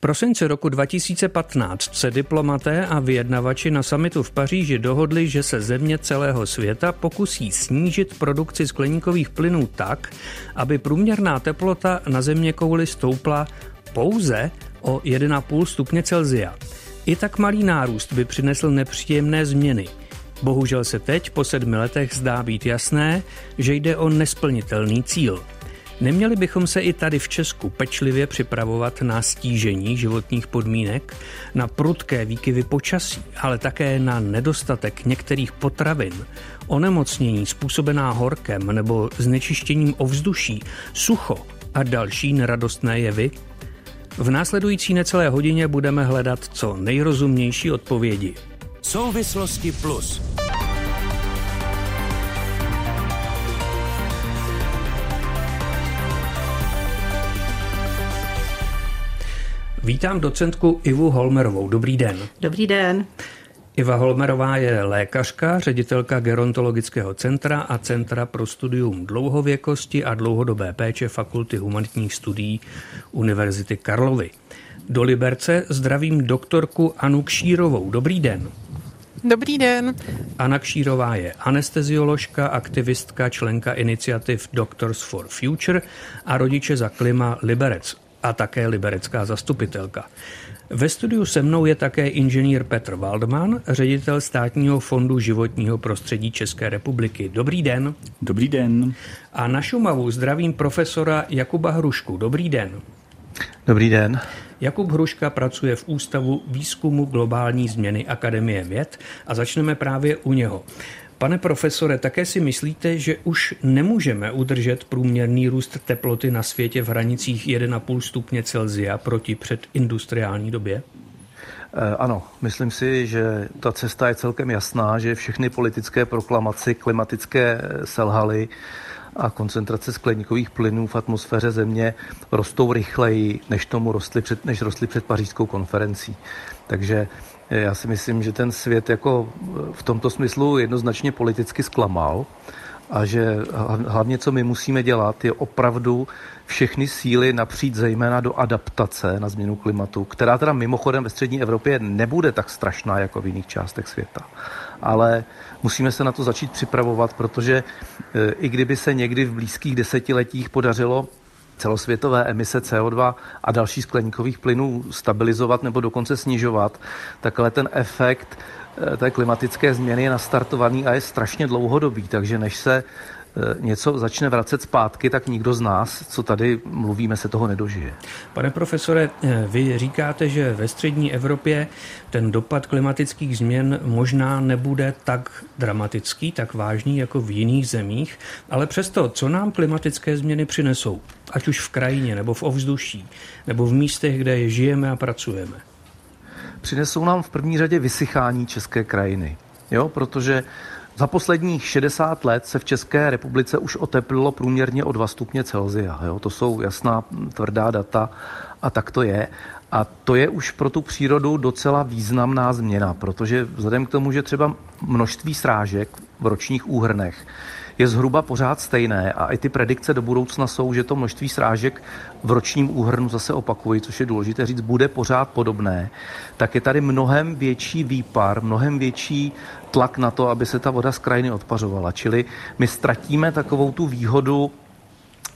prosinci roku 2015 se diplomaté a vyjednavači na samitu v Paříži dohodli, že se země celého světa pokusí snížit produkci skleníkových plynů tak, aby průměrná teplota na země kouli stoupla pouze o 1,5 stupně Celzia. I tak malý nárůst by přinesl nepříjemné změny. Bohužel se teď po sedmi letech zdá být jasné, že jde o nesplnitelný cíl – Neměli bychom se i tady v Česku pečlivě připravovat na stížení životních podmínek, na prudké výkyvy počasí, ale také na nedostatek některých potravin, onemocnění způsobená horkem nebo znečištěním ovzduší, sucho a další neradostné jevy? V následující necelé hodině budeme hledat co nejrozumnější odpovědi. Souvislosti plus. Vítám docentku Ivu Holmerovou. Dobrý den. Dobrý den. Iva Holmerová je lékařka, ředitelka gerontologického centra a Centra pro studium dlouhověkosti a dlouhodobé péče Fakulty humanitních studií Univerzity Karlovy. Do Liberce zdravím doktorku Anu Kšírovou. Dobrý den. Dobrý den. Anna Kšírová je anestezioložka, aktivistka, členka iniciativ Doctors for Future a rodiče za klima Liberec a také liberecká zastupitelka. Ve studiu se mnou je také inženýr Petr Waldman, ředitel státního fondu životního prostředí České republiky. Dobrý den. Dobrý den. A na Šumavu zdravím profesora Jakuba Hrušku. Dobrý den. Dobrý den. Jakub Hruška pracuje v Ústavu výzkumu globální změny Akademie věd a začneme právě u něho. Pane profesore, také si myslíte, že už nemůžeme udržet průměrný růst teploty na světě v hranicích 1,5 stupně Celzia proti předindustriální době? Eh, ano, myslím si, že ta cesta je celkem jasná, že všechny politické proklamace klimatické eh, selhaly a koncentrace skleníkových plynů v atmosféře Země rostou rychleji, než tomu rostly před, než rostly před pařížskou konferencí. Takže já si myslím, že ten svět jako v tomto smyslu jednoznačně politicky zklamal a že hlavně, co my musíme dělat, je opravdu všechny síly napřít zejména do adaptace na změnu klimatu, která teda mimochodem ve střední Evropě nebude tak strašná jako v jiných částech světa. Ale musíme se na to začít připravovat, protože e, i kdyby se někdy v blízkých desetiletích podařilo celosvětové emise CO2 a dalších skleníkových plynů stabilizovat nebo dokonce snižovat, tak ale ten efekt eh, té klimatické změny je nastartovaný a je strašně dlouhodobý, takže než se něco začne vracet zpátky, tak nikdo z nás, co tady mluvíme, se toho nedožije. Pane profesore, eh, vy říkáte, že ve střední Evropě ten dopad klimatických změn možná nebude tak dramatický, tak vážný jako v jiných zemích, ale přesto, co nám klimatické změny přinesou, ať už v krajině, nebo v ovzduší, nebo v místech, kde žijeme a pracujeme? Přinesou nám v první řadě vysychání české krajiny. Jo, protože za posledních 60 let se v České republice už oteplilo průměrně o 2 stupně Celzia. Jo? To jsou jasná tvrdá data a tak to je. A to je už pro tu přírodu docela významná změna, protože vzhledem k tomu, že třeba množství srážek v ročních úhrnech je zhruba pořád stejné a i ty predikce do budoucna jsou, že to množství srážek v ročním úhrnu zase opakují, což je důležité říct, bude pořád podobné, tak je tady mnohem větší výpar, mnohem větší tlak na to, aby se ta voda z krajiny odpařovala. Čili my ztratíme takovou tu výhodu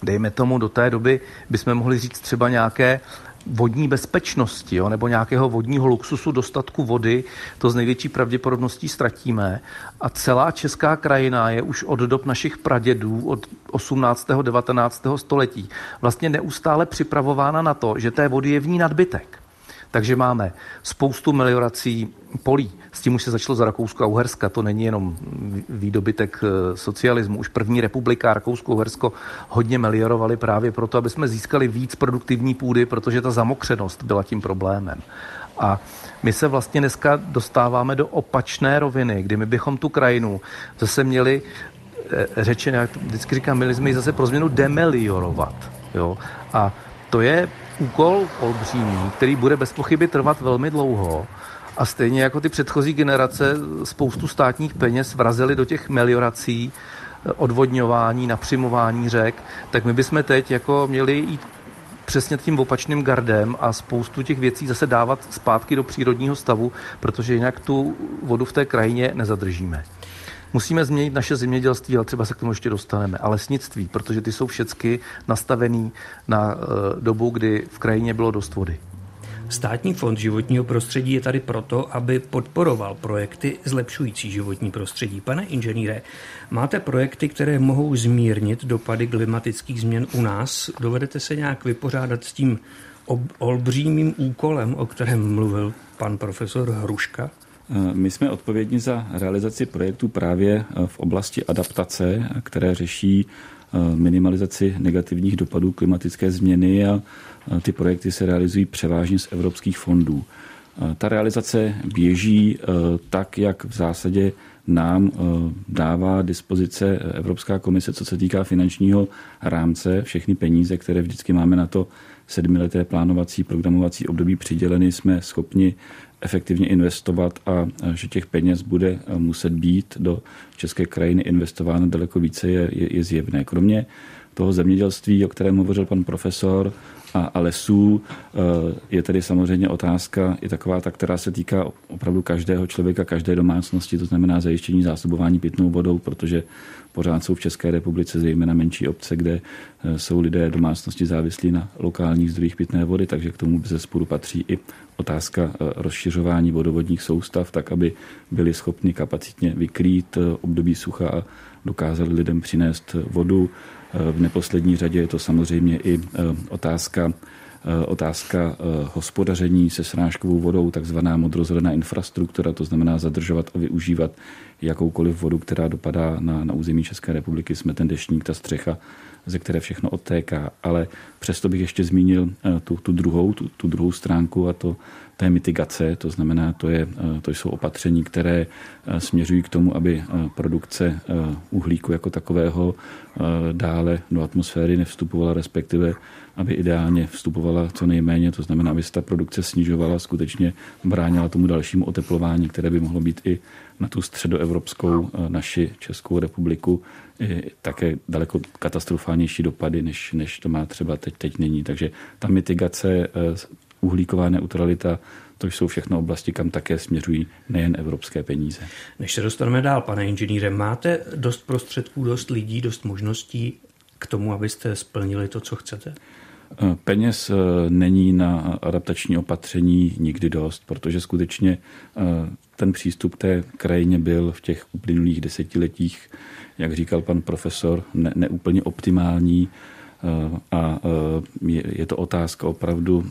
dejme tomu do té doby, bychom mohli říct třeba nějaké vodní bezpečnosti jo, nebo nějakého vodního luxusu, dostatku vody, to z největší pravděpodobností ztratíme. A celá česká krajina je už od dob našich pradědů, od 18. 19. století, vlastně neustále připravována na to, že té vody je v ní nadbytek. Takže máme spoustu meliorací polí. S tím už se začalo za Rakousko a Uherska. To není jenom výdobytek eh, socialismu. Už první republika Rakousko-Uhersko hodně meliorovali právě proto, aby jsme získali víc produktivní půdy, protože ta zamokřenost byla tím problémem. A my se vlastně dneska dostáváme do opačné roviny, kdy my bychom tu krajinu zase měli eh, řečeně, jak vždycky říkám, měli jsme ji zase pro změnu demeliorovat. Jo? A to je úkol olbřímý, který bude bez pochyby trvat velmi dlouho. A stejně jako ty předchozí generace spoustu státních peněz vrazily do těch meliorací, odvodňování, napřimování řek, tak my bychom teď jako měli jít přesně tím opačným gardem a spoustu těch věcí zase dávat zpátky do přírodního stavu, protože jinak tu vodu v té krajině nezadržíme. Musíme změnit naše zemědělství, ale třeba se k tomu ještě dostaneme. A lesnictví, protože ty jsou všechny nastavený na uh, dobu, kdy v krajině bylo dost vody. Státní fond životního prostředí je tady proto, aby podporoval projekty zlepšující životní prostředí. Pane inženýre, máte projekty, které mohou zmírnit dopady klimatických změn u nás? Dovedete se nějak vypořádat s tím olbřímým úkolem, o kterém mluvil pan profesor Hruška? My jsme odpovědní za realizaci projektů právě v oblasti adaptace, které řeší minimalizaci negativních dopadů klimatické změny a ty projekty se realizují převážně z evropských fondů. Ta realizace běží tak, jak v zásadě nám dává dispozice Evropská komise, co se týká finančního rámce. Všechny peníze, které vždycky máme na to sedmileté plánovací, programovací období přiděleny, jsme schopni efektivně investovat a že těch peněz bude e, muset být do české krajiny investováno daleko více, je, je, je zjevné. Kromě toho zemědělství, o kterém hovořil pan profesor, a, a lesů. Eh, je tedy samozřejmě otázka i taková ta, která se týká opravdu každého člověka, každé domácnosti, to znamená zajištění zásobování pitnou vodou, protože pořád jsou v České republice zejména menší obce, kde eh, jsou lidé domácnosti závislí na lokálních zdrojích pitné vody, takže k tomu ze sporu patří i otázka eh, rozšiřování vodovodních soustav, tak aby byli schopni kapacitně vykrýt období sucha a dokázali lidem přinést vodu. V neposlední řadě je to samozřejmě i eh, otázka eh, otázka eh, hospodaření se srážkovou vodou, takzvaná modrozelená infrastruktura, to znamená zadržovat a využívat jakoukoliv vodu, která dopadá na, na území České republiky. Jsme ten deštník, ta střecha, ze které všechno odtéká. Ale přesto bych ještě zmínil tu, tu, druhou, tu, tu druhou stránku a to té mitigace, to znamená, to, je, to jsou opatření, které směřují k tomu, aby produkce uhlíku jako takového dále do atmosféry nevstupovala, respektive aby ideálně vstupovala co nejméně, to znamená, aby se ta produkce snižovala, skutečně bránila tomu dalšímu oteplování, které by mohlo být i na tu středoevropskou naši Českou republiku také daleko katastrofálnější dopady, než, než to má třeba teď, teď není. Takže ta mitigace, uhlíková neutralita, to jsou všechno oblasti, kam také směřují nejen evropské peníze. Než se dostaneme dál, pane inženýre, máte dost prostředků, dost lidí, dost možností k tomu, abyste splnili to, co chcete? Eh, peněz eh, není na adaptační opatření nikdy dost, protože skutečně eh, ten přístup té krajině byl v těch uplynulých desetiletích, jak říkal pan profesor, ne, neúplně optimální. A je to otázka opravdu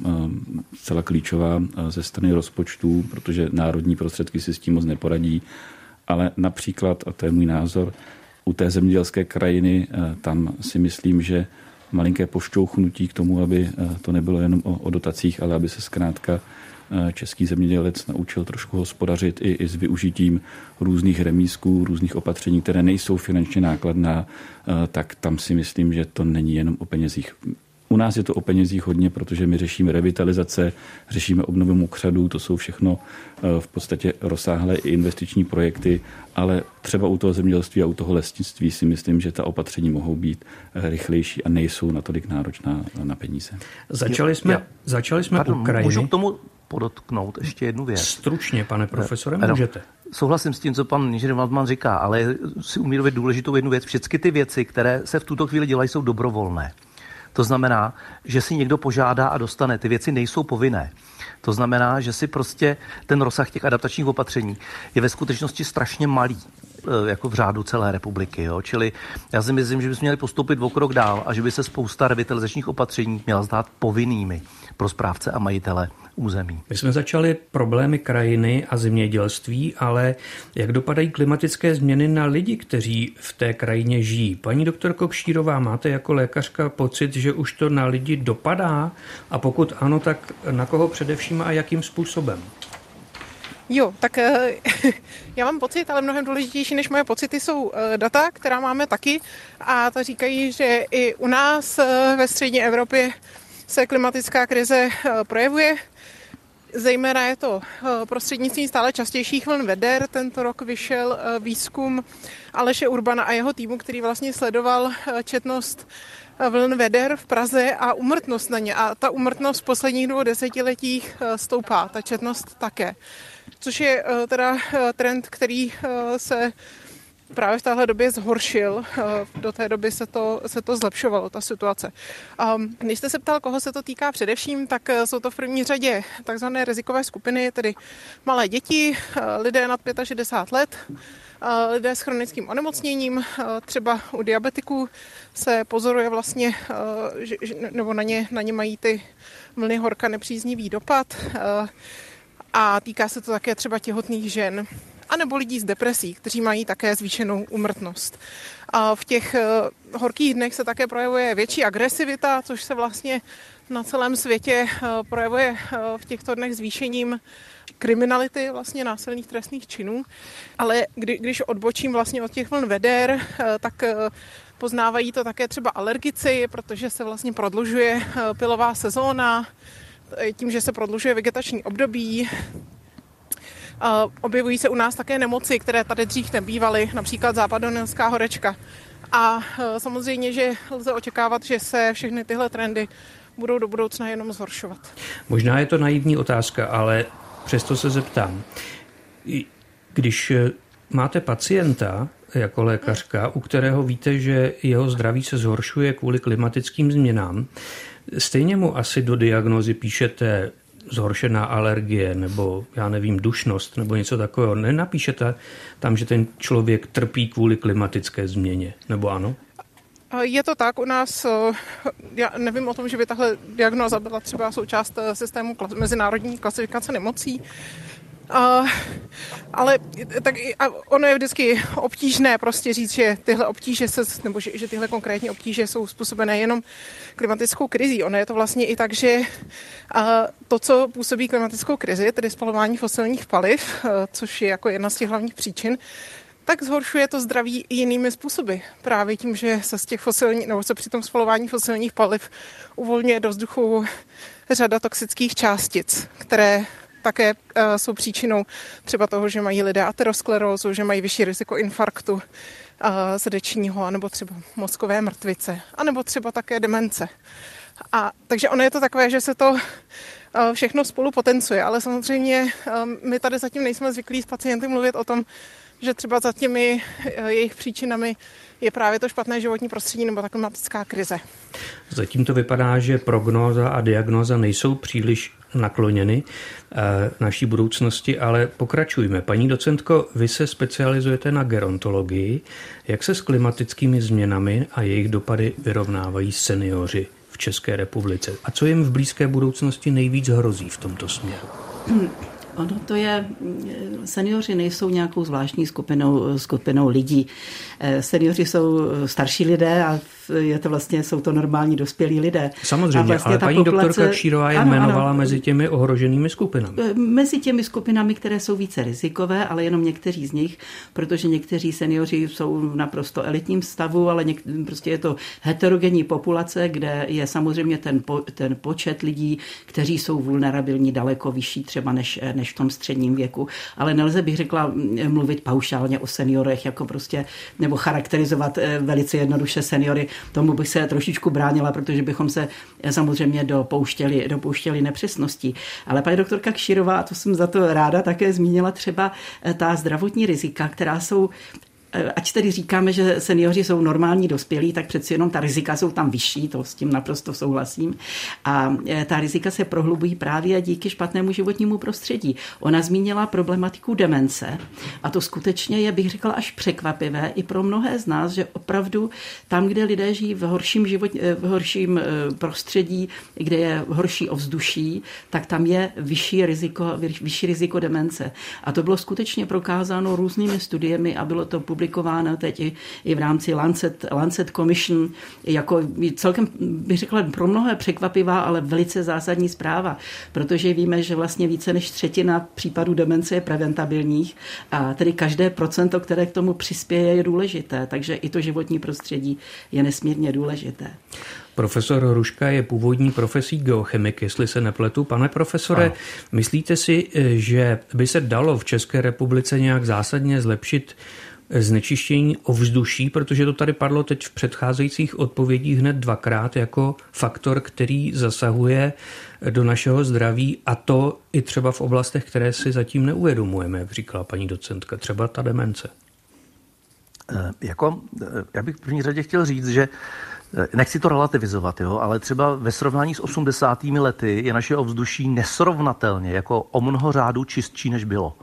zcela klíčová ze strany rozpočtů, protože národní prostředky si s tím moc neporadí, ale například, a to je můj názor, u té zemědělské krajiny, tam si myslím, že malinké pošťouchnutí k tomu, aby to nebylo jenom o, o dotacích, ale aby se zkrátka český zemědělec naučil trošku hospodařit i, i s využitím různých remízků, různých opatření, které nejsou finančně nákladná, tak tam si myslím, že to není jenom o penězích. U nás je to o penězích hodně, protože my řešíme revitalizace, řešíme obnovu mokřadů, to jsou všechno v podstatě rozsáhlé i investiční projekty, ale třeba u toho zemědělství a u toho lesnictví si myslím, že ta opatření mohou být rychlejší a nejsou natolik náročná na peníze. Začali jsme, začali jsme Pardon, Ukrajiny. Můžu k tomu podotknout ještě jednu věc. Stručně, pane profesore, ano, můžete. Souhlasím s tím, co pan inženýr Waldman říká, ale si umí důležitou jednu věc. Všechny ty věci, které se v tuto chvíli dělají, jsou dobrovolné. To znamená, že si někdo požádá a dostane. Ty věci nejsou povinné. To znamená, že si prostě ten rozsah těch adaptačních opatření je ve skutečnosti strašně malý jako v řádu celé republiky. Jo? Čili já si myslím, že bychom měli postoupit o krok dál a že by se spousta revitalizačních opatření měla zdát povinnými pro správce a majitele území. My jsme začali problémy krajiny a zemědělství, ale jak dopadají klimatické změny na lidi, kteří v té krajině žijí? Paní doktorko Kšírová, máte jako lékařka pocit, že už to na lidi dopadá? A pokud ano, tak na koho především a jakým způsobem? Jo, tak eh, já mám pocit, ale mnohem důležitější než moje pocity jsou eh, data, která máme taky a ta říkají, že i u nás eh, ve střední Evropě se klimatická krize projevuje. Zejména je to prostřednictvím stále častějších vln veder. Tento rok vyšel výzkum Aleše Urbana a jeho týmu, který vlastně sledoval četnost vln veder v Praze a umrtnost na ně. A ta umrtnost v posledních dvou desetiletích stoupá, ta četnost také. Což je teda trend, který se právě v téhle době zhoršil. Do té doby se to, se to zlepšovalo, ta situace. Když jste se ptal, koho se to týká především, tak jsou to v první řadě takzvané rizikové skupiny, tedy malé děti, lidé nad 65 let, lidé s chronickým onemocněním, třeba u diabetiků se pozoruje vlastně, nebo na ně, na ně mají ty mlny horka nepříznivý dopad a týká se to také třeba těhotných žen anebo lidí s depresí, kteří mají také zvýšenou umrtnost. A v těch horkých dnech se také projevuje větší agresivita, což se vlastně na celém světě projevuje v těchto dnech zvýšením kriminality, vlastně násilných trestných činů. Ale kdy, když odbočím vlastně od těch vln veder, eh, tak eh, poznávají to také třeba alergici, protože se vlastně prodlužuje eh, pilová sezóna, tím, že se prodlužuje vegetační období, objevují se u nás také nemoci, které tady dřív nebývaly, například západonelská horečka. A samozřejmě, že lze očekávat, že se všechny tyhle trendy budou do budoucna jenom zhoršovat. Možná je to naivní otázka, ale Přesto se zeptám, když eh, máte pacienta jako lékařka, u kterého víte, že jeho zdraví se zhoršuje kvůli klimatickým změnám, stejně mu asi do diagnozy píšete zhoršená alergie nebo já nevím, dušnost nebo něco takového. Nenapíšete tam, že ten člověk trpí kvůli klimatické změně, nebo ano? Je to tak, u nás, eh, já nevím o tom, že by tahle diagnoza byla třeba součást eh, systému mezinárodní klasifikace nemocí, Uh, ale tak a ono je vždycky obtížné prostě říct, že tyhle obtíže se, nebo že, že tyhle konkrétní obtíže jsou způsobené jenom klimatickou krizí. Ono je to vlastně i tak, že uh, to, co působí klimatickou krizi, tedy spalování fosilních paliv, což je jako jedna z těch hlavních příčin, tak zhoršuje to zdraví jinými způsoby. Právě tím, že se z těch fosilních, nebo se při tom spalování fosilních paliv uvolňuje do vzduchu řada toxických částic, které také uh, jsou příčinou třeba toho, že mají lidé aterosklerózu, že mají vyšší riziko infarktu uh, srdečního, anebo třeba mozkové mrtvice, anebo třeba také demence. A takže ono je to takové, že se to uh, všechno spolu potencuje, ale samozřejmě my tady zatím nejsme zvyklí s pacienty mluvit o tom, že třeba za těmi eh, jejich příčinami je právě to špatné životní prostředí nebo ta klimatická krize. Zatím to vypadá, že prognóza a diagnóza nejsou příliš nakloněny eh, naší budoucnosti, ale pokračujme. Paní docentko, vy se specializujete na gerontologii. Jak se s klimatickými změnami a jejich dopady vyrovnávají seniori v České republice? A co jim v blízké budoucnosti nejvíc hrozí v tomto směru? Ono to je, seniori nejsou nějakou zvláštní skupinou, skupinou lidí. Eh, seniori jsou starší lidé a je to vlastně, jsou to normální dospělí lidé. Samozřejmě, vlastně ale paní populace, doktorka Kšírová je ano, jmenovala ano, mezi těmi ohroženými skupinami. Eh, mezi těmi skupinami, které jsou více rizikové, ale jenom někteří z nich, protože někteří seniori jsou v naprosto elitním stavu, ale něk, prostě je to heterogenní populace, kde je samozřejmě ten, po, ten počet lidí, kteří jsou vulnerabilní daleko vyšší třeba než, než v tom středním věku. Ale nelze bych řekla mluvit paušálně o seniorech, jako prostě, nebo charakterizovat eh, velice jednoduše seniory tomu bych se trošičku bránila, protože bychom se samozřejmě dopouštěli, dopouštěli nepřesností. Ale paní doktorka Kširová, a to jsem za to ráda také zmínila, třeba eh, ta zdravotní rizika, která jsou Eh, ať tedy říkáme, že seniori jsou normální dospělí, tak přeci jenom ta rizika jsou tam vyšší, to s tím naprosto souhlasím. A eh, ta rizika se prohlubují právě díky špatnému životnímu prostředí. Ona zmínila problematiku demence a to skutečně je, bych řekla, až překvapivé i pro mnohé z nás, že opravdu tam, kde lidé žijí v horším, život, eh, v horším prostředí, kde je horší ovzduší, tak tam je vyšší riziko, vyšší riziko demence. A to bylo skutečně prokázáno různými studiemi a bylo to publikována teď i, i v rámci Lancet, Lancet Commission, jako celkem bych řekla pro mnohé překvapivá, ale velice zásadní zpráva, protože víme, že vlastně více než třetina případů demence je preventabilních a tedy každé procento, které k tomu přispěje, je důležité, takže i to životní prostředí je nesmírně důležité. Profesor Ruška je původní profesí geochemik, jestli se nepletu. Pane profesore, a. myslíte si, že by se dalo v České republice nějak zásadně zlepšit znečištění ovzduší, protože to tady padlo teď v předcházejících odpovědích hned dvakrát jako faktor, který zasahuje do našeho zdraví a to i třeba v oblastech, které si zatím neuvědomujeme, jak říkala paní docentka, třeba ta demence. Eh, jako, eh, já bych v první řadě chtěl říct, že eh, nechci to relativizovat, jo, ale třeba ve srovnání s 80. lety je naše ovzduší nesrovnatelně jako o mnoho řádů čistší, než bylo.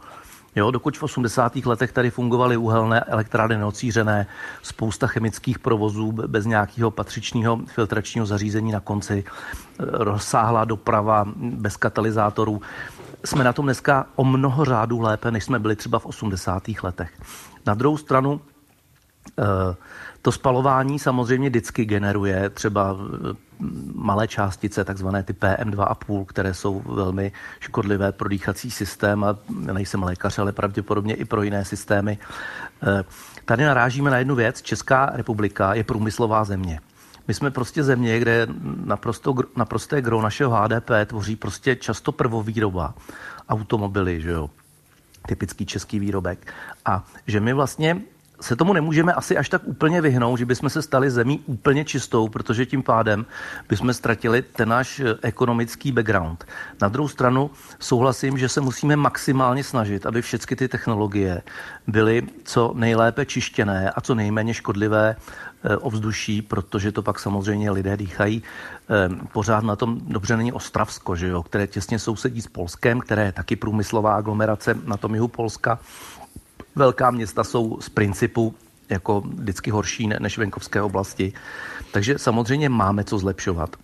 Jo, dokud v 80. letech tady fungovaly uhelné elektrárny neocířené, spousta chemických provozů bez nějakého patřičného filtračního zařízení na konci, rozsáhlá doprava bez katalyzátorů. Jsme na tom dneska o mnoho řádů lépe, než jsme byli třeba v 80. letech. Na druhou stranu Eh, to spalování samozřejmě vždycky generuje třeba eh, malé částice, takzvané ty PM2,5, které jsou velmi škodlivé pro dýchací systém a nejsem lékař, ale pravděpodobně i pro jiné systémy. Eh, tady narážíme na jednu věc. Česká republika je průmyslová země. My jsme prostě země, kde naprosto, naprosté gro našeho HDP tvoří prostě často prvovýroba. Automobily, že jo, typický český výrobek. A že my vlastně se tomu nemůžeme asi až tak úplně vyhnout, že bychom se stali zemí úplně čistou, protože tím pádem bychom ztratili ten náš eh, ekonomický background. Na druhou stranu souhlasím, že se musíme maximálně snažit, aby všechny ty technologie byly co nejlépe čištěné a co nejméně škodlivé eh, ovzduší, protože to pak samozřejmě lidé dýchají. Eh, pořád na tom dobře není Ostravsko, že jo, které těsně sousedí s Polskem, které je taky průmyslová aglomerace na tom jihu Polska velká města jsou z principu jako vždycky horší než venkovské oblasti. Takže samozřejmě máme co zlepšovat.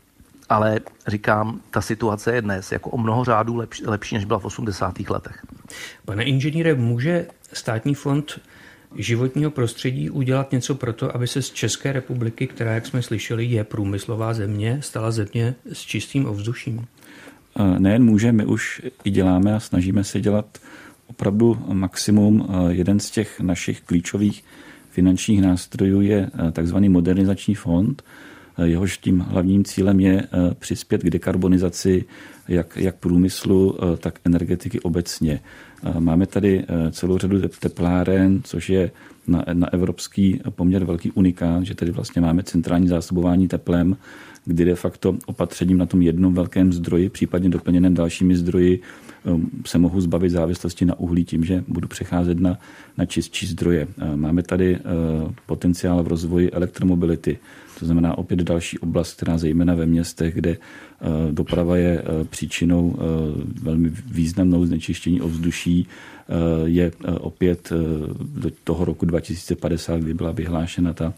Ale říkám, ta situace je dnes jako o mnoho řádů lepší, lepší než byla v 80. letech. Pane inženýre, může státní fond životního prostředí udělat něco pro to, aby se z České republiky, která, jak jsme slyšeli, je průmyslová země, stala země s čistým ovzduším? Nejen může, my už i děláme a snažíme se dělat opravdu maximum. Jeden z těch našich klíčových finančních nástrojů je eh, takzvaný modernizační fond, eh, jehož tím hlavním cílem je eh, přispět k dekarbonizaci jak, jak průmyslu, tak energetiky obecně. Máme tady celou řadu tepláren, což je na, na evropský poměr velký unikát, že tady vlastně máme centrální zásobování teplem, kdy de facto opatřením na tom jednom velkém zdroji, případně doplněném dalšími zdroji, um, se mohu zbavit závislosti na uhlí tím, že budu přecházet na, na čistší zdroje. Máme tady uh, potenciál v rozvoji elektromobility, to znamená opět další oblast, která zejména ve městech, kde uh, doprava je uh, příčinou velmi významnou znečištění ovzduší, je opět do toho roku 2050, kdy byla vyhlášena ta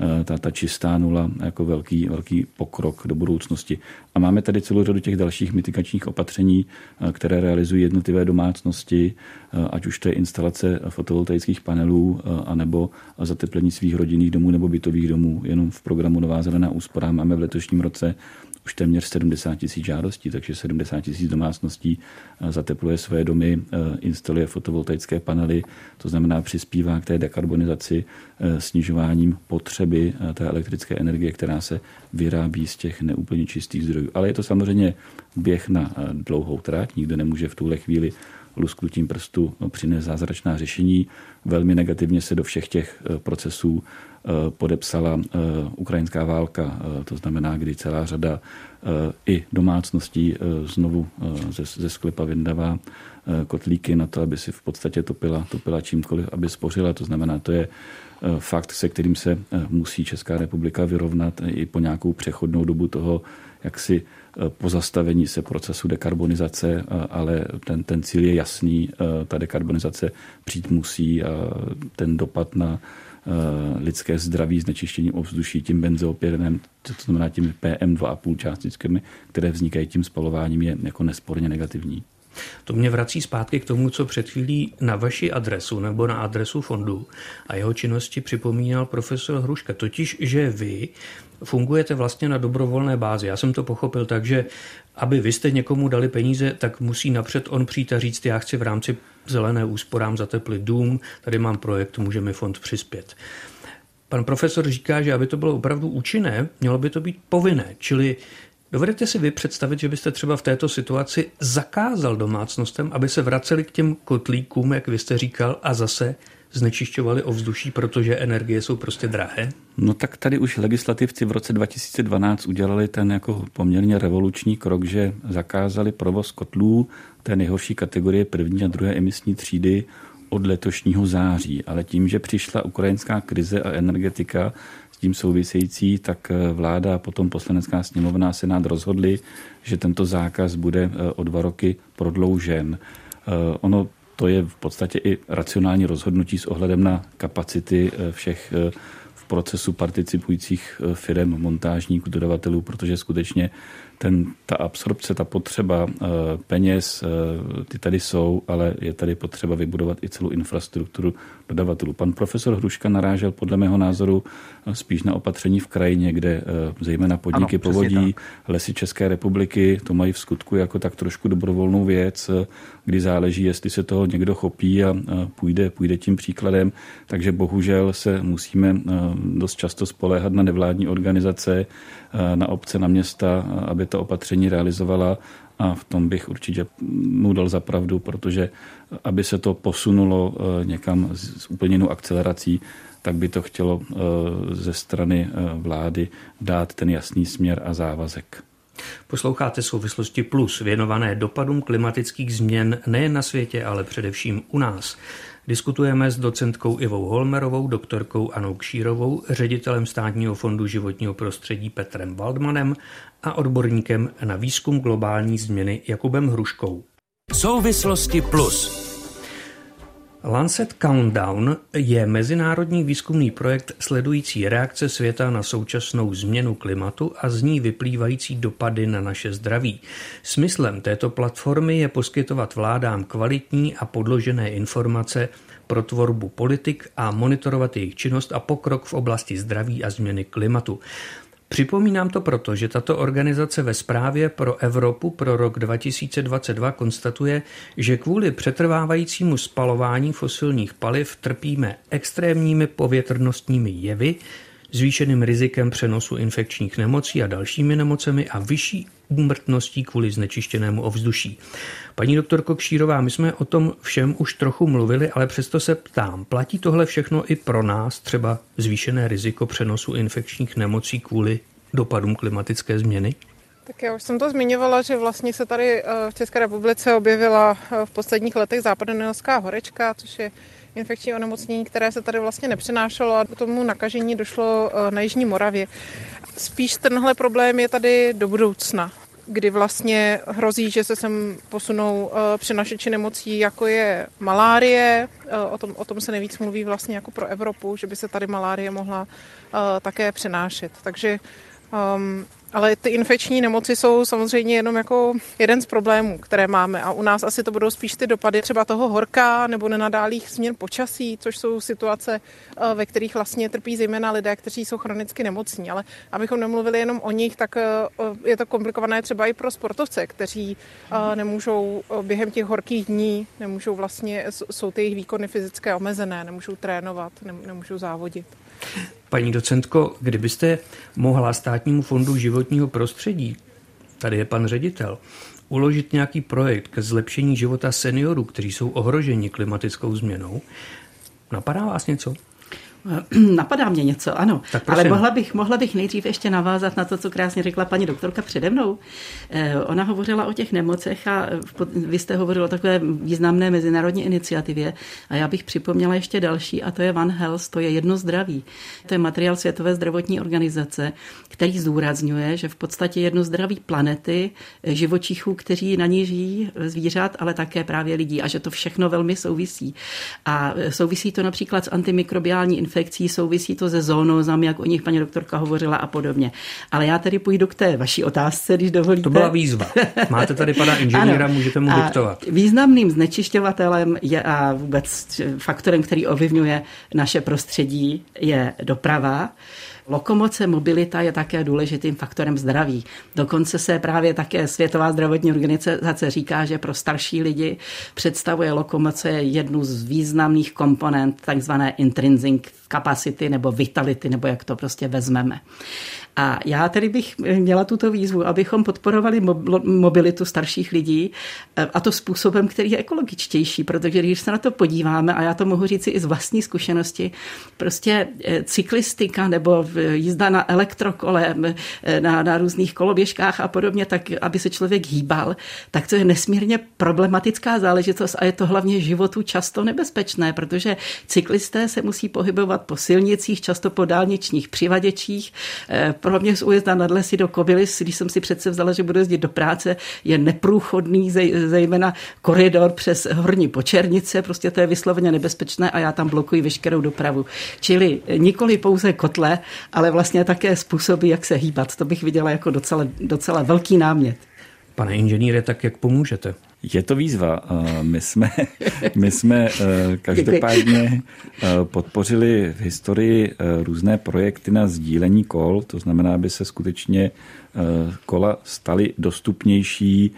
Eh, ta, ta čistá nula jako velký, velký pokrok do budoucnosti. A máme tady celou řadu těch dalších mitigačních opatření, eh, které realizují jednotlivé domácnosti, eh, ať už to je instalace fotovoltaických panelů, anebo zateplení svých rodinných domů nebo bytových domů. Jenom v programu Nová zelená úspora máme v letošním roce už téměř 70 tisíc žádostí, takže 70 tisíc domácností eh, zatepluje své domy, eh, instaluje fotovoltaické panely, to znamená přispívá k té dekarbonizaci eh, snižováním potřeby té elektrické energie, která se vyrábí z těch neúplně čistých zdrojů. Ale je to samozřejmě běh na dlouhou trať, nikdo nemůže v tuhle chvíli lusknutím prstu přinést zázračná řešení. Velmi negativně se do všech těch procesů Eh, podepsala eh, ukrajinská válka, eh, to znamená, kdy celá řada i domácností znovu ze, ze sklepa vyndává kotlíky na to, aby si v podstatě topila, topila čímkoliv, aby spořila. To znamená, to je fakt, se kterým se musí Česká republika vyrovnat i po nějakou přechodnou dobu toho, jak si pozastavení se procesu dekarbonizace, ale ten, ten cíl je jasný, ta dekarbonizace přijít musí a ten dopad na lidské zdraví, znečištění ovzduší tím benzoopyrenem, to znamená tím PM2,5 částičkami, které vznikají tím spalováním, je jako nesporně negativní. To mě vrací zpátky k tomu, co před chvílí na vaši adresu nebo na adresu fondu a jeho činnosti připomínal profesor Hruška, totiž, že vy fungujete vlastně na dobrovolné bázi. Já jsem to pochopil tak, že aby vy jste někomu dali peníze, tak musí napřed on přijít a říct, já chci v rámci zelené úsporám zateplit dům, tady mám projekt, může mi fond přispět. Pan profesor říká, že aby to bylo opravdu účinné, mělo by to být povinné, čili Dovedete si vy představit, že byste třeba v této situaci zakázal domácnostem, aby se vraceli k těm kotlíkům, jak vy jste říkal, a zase znečišťovali ovzduší, protože energie jsou prostě drahé? No tak tady už legislativci v roce 2012 udělali ten jako poměrně revoluční krok, že zakázali provoz kotlů té nejhorší kategorie první a druhé emisní třídy od letošního září. Ale tím, že přišla ukrajinská krize a energetika tím související, tak eh, vláda potom poslanecká sněmovna a senát rozhodli, že tento zákaz bude eh, o dva roky prodloužen. Eh, ono to je v podstatě i racionální rozhodnutí s ohledem na kapacity všech v procesu participujících firm, montážníků, dodavatelů, protože skutečně ten, ta absorpce, ta potřeba eh, peněz, eh, ty tady jsou, ale je tady potřeba vybudovat i celou infrastrukturu dodavatelů. Pan profesor Hruška narážel podle mého názoru eh, spíš na opatření v krajině, kde zejména podniky ano, povodí, tak. lesy České republiky to mají v skutku jako tak trošku dobrovolnou věc, kdy záleží, jestli se toho někdo chopí a půjde, půjde tím příkladem. Takže bohužel se musíme dost často spoléhat na nevládní organizace, na obce, na města, aby to opatření realizovala a v tom bych určitě mu dal za pravdu, protože aby se to posunulo eh, někam s úplně jinou akcelerací, tak by to chtělo eh, ze strany eh, vlády dát ten jasný směr a závazek. Posloucháte souvislosti plus věnované dopadům klimatických změn nejen na světě, ale především u nás. Diskutujeme s docentkou Ivou Holmerovou, doktorkou Anou Kšírovou, ředitelem státního fondu životního prostředí Petrem Waldmanem a odborníkem na výzkum globální změny Jakubem Hruškou. Souvislosti plus. Lancet Countdown je mezinárodní výzkumný projekt sledující reakce světa na současnou změnu klimatu a z ní vyplývající dopady na naše zdraví. Smyslem této platformy je poskytovat vládám kvalitní a podložené informace pro tvorbu politik a monitorovat jejich činnost a pokrok v oblasti zdraví a změny klimatu. Připomínám to proto, že tato organizace ve zprávě pro Evropu pro rok 2022 konstatuje, že kvůli přetrvávajícímu spalování fosilních paliv trpíme extrémními povětrnostními jevy, zvýšeným rizikem přenosu infekčních nemocí a dalšími nemocemi a vyšší úmrtností kvůli znečištěnému ovzduší. Paní doktorko Kšírová, my jsme o tom všem už trochu mluvili, ale přesto se ptám, platí tohle všechno i pro nás, třeba zvýšené riziko přenosu infekčních nemocí kvůli dopadům klimatické změny? Tak já už jsem to zmiňovala, že vlastně se tady eh, v České republice objevila eh, v posledních letech západoněmecká horečka, což je infekční onemocnění, které se tady vlastně nepřenášelo a k tomu nakažení došlo eh, na Jižní Moravě. Spíš tenhle problém je tady do budoucna kdy vlastně hrozí, že se sem posunou uh, přenašeči nemocí, jako je malárie. Uh, o, tom, o tom se nejvíc mluví vlastně jako pro Evropu, že by se tady malárie mohla také přenášet. Takže um, ale ty infekční nemoci jsou samozřejmě jenom jako jeden z problémů, které máme a u nás asi to budou spíš ty dopady třeba toho horka nebo nenadálých změn počasí, což jsou situace, eh, ve kterých vlastně trpí zejména lidé, kteří jsou chronicky nemocní. Ale abychom nemluvili jenom o nich, tak eh, je to komplikované třeba i pro sportovce, kteří eh, nemůžou během těch horkých dní, nemůžou vlastně, jsou ty jejich výkony fyzické omezené, nemůžou trénovat, nemůžou závodit. Paní docentko, kdybyste mohla státnímu fondu životního prostředí, tady je pan ředitel, uložit nějaký projekt ke zlepšení života seniorů, kteří jsou ohroženi klimatickou změnou, napadá vás něco? Napadá mě něco, ano. Ale mohla bych, mohla bych nejdřív ještě navázat na to, co krásně řekla paní doktorka přede mnou. Eh, ona hovořila o těch nemocech a vy jste hovořila o takové významné mezinárodní iniciativě a já bych připomněla ještě další a to je One Health, to je jedno zdraví. To je materiál Světové zdravotní organizace, který zdůrazňuje, že v podstatě jedno zdraví planety, eh, živočichů, kteří na ní žijí, eh, zvířat, ale také právě lidí a že to všechno velmi souvisí. A souvisí to například s antimikrobiální infekcí, souvisí to se zónózami, jak o nich paní doktorka hovořila a podobně. Ale já tedy půjdu k té vaší otázce, když dovolíte. To byla výzva. Máte tady pana inženýra, ano. můžete mu diktovat. Významným znečišťovatelem je a vůbec faktorem, který ovlivňuje naše prostředí, je doprava. Lokomoce, mobilita je také důležitým faktorem zdraví. Dokonce se právě také Světová zdravotní organizace říká, že pro starší lidi představuje lokomoce jednu z významných komponent takzvané intrinsic capacity nebo vitality, nebo jak to prostě vezmeme. A já tedy bych měla tuto výzvu, abychom podporovali mobilitu starších lidí eh, a to způsobem, který je ekologičtější, protože když se na to podíváme, a já to mohu říci i z vlastní zkušenosti, prostě eh, cyklistika nebo jízda na elektrokole, eh, na, na různých koloběžkách a podobně, tak aby se člověk hýbal, tak to je nesmírně problematická záležitost a je to hlavně životu často nebezpečné, protože cyklisté se musí pohybovat po silnicích, často po dálničních přivaděčích, pro mě z újezda nad lesy do Kobylis, když jsem si přece vzala, že budu jezdit do práce, je neprůchodný, zejména koridor přes horní počernice, prostě to je vysloveně nebezpečné a já tam blokuji veškerou dopravu. Čili nikoli pouze kotle, ale vlastně také způsoby, jak se hýbat. To bych viděla jako docela, docela velký námět. Pane inženýre, tak jak pomůžete? Je to výzva. My jsme, my jsme eh, každopádně eh, podpořili v historii eh, různé projekty na sdílení kol, to znamená, aby se skutečně kola staly dostupnější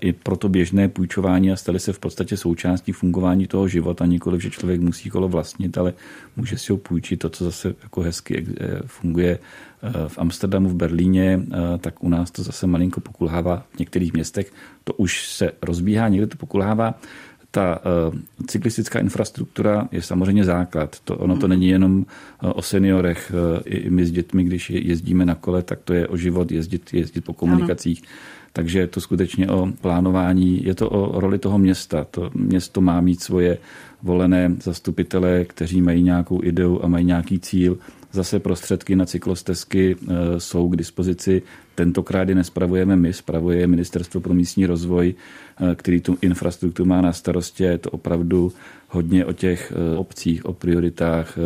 i pro to běžné půjčování a staly se v podstatě součástí fungování toho života, nikoliv, že člověk musí kolo vlastnit, ale může si ho půjčit, to, co zase jako hezky funguje v Amsterdamu, v Berlíně, tak u nás to zase malinko pokulhává v některých městech. To už se rozbíhá, někde to pokulhává. Ta cyklistická infrastruktura je samozřejmě základ. To, ono to není jenom o seniorech. I my s dětmi, když jezdíme na kole, tak to je o život jezdit, jezdit po komunikacích. Ano. Takže je to skutečně o plánování, je to o roli toho města. To město má mít svoje volené zastupitele, kteří mají nějakou ideu a mají nějaký cíl Zase prostředky na cyklostezky e, jsou k dispozici. Tentokrát je nespravujeme my, spravuje Ministerstvo pro místní rozvoj, e, který tu infrastrukturu má na starosti. Je to opravdu hodně o těch e, obcích, o prioritách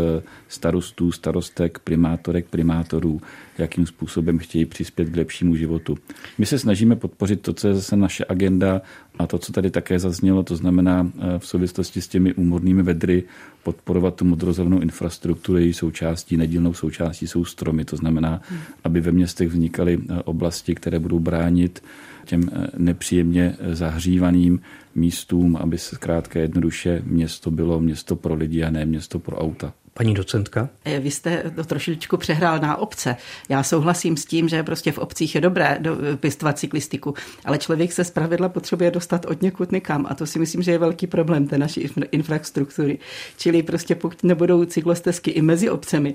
starostů, starostek, primátorek, primátorů, jakým způsobem chtějí přispět k lepšímu životu. My se snažíme podpořit to, co je zase naše agenda a to, co tady také zaznělo, to znamená v souvislosti s těmi úmornými vedry podporovat tu modrozelenou infrastrukturu, její součástí, nedílnou součástí jsou stromy. To znamená, aby ve městech vznikaly eh, oblasti, které budou bránit těm eh, nepříjemně eh, zahřívaným místům, aby se zkrátka jednoduše město bylo město pro lidi a ne město pro auta. Paní docentka? Eh, vy jste to trošičku přehrál na obce. Já souhlasím s tím, že prostě v obcích je dobré pěstovat cyklistiku, ale člověk se zpravidla potřebuje dostat od někud někam a to si myslím, že je velký problém té naší infrastruktury. Čili prostě pokud nebudou cyklostezky i mezi obcemi,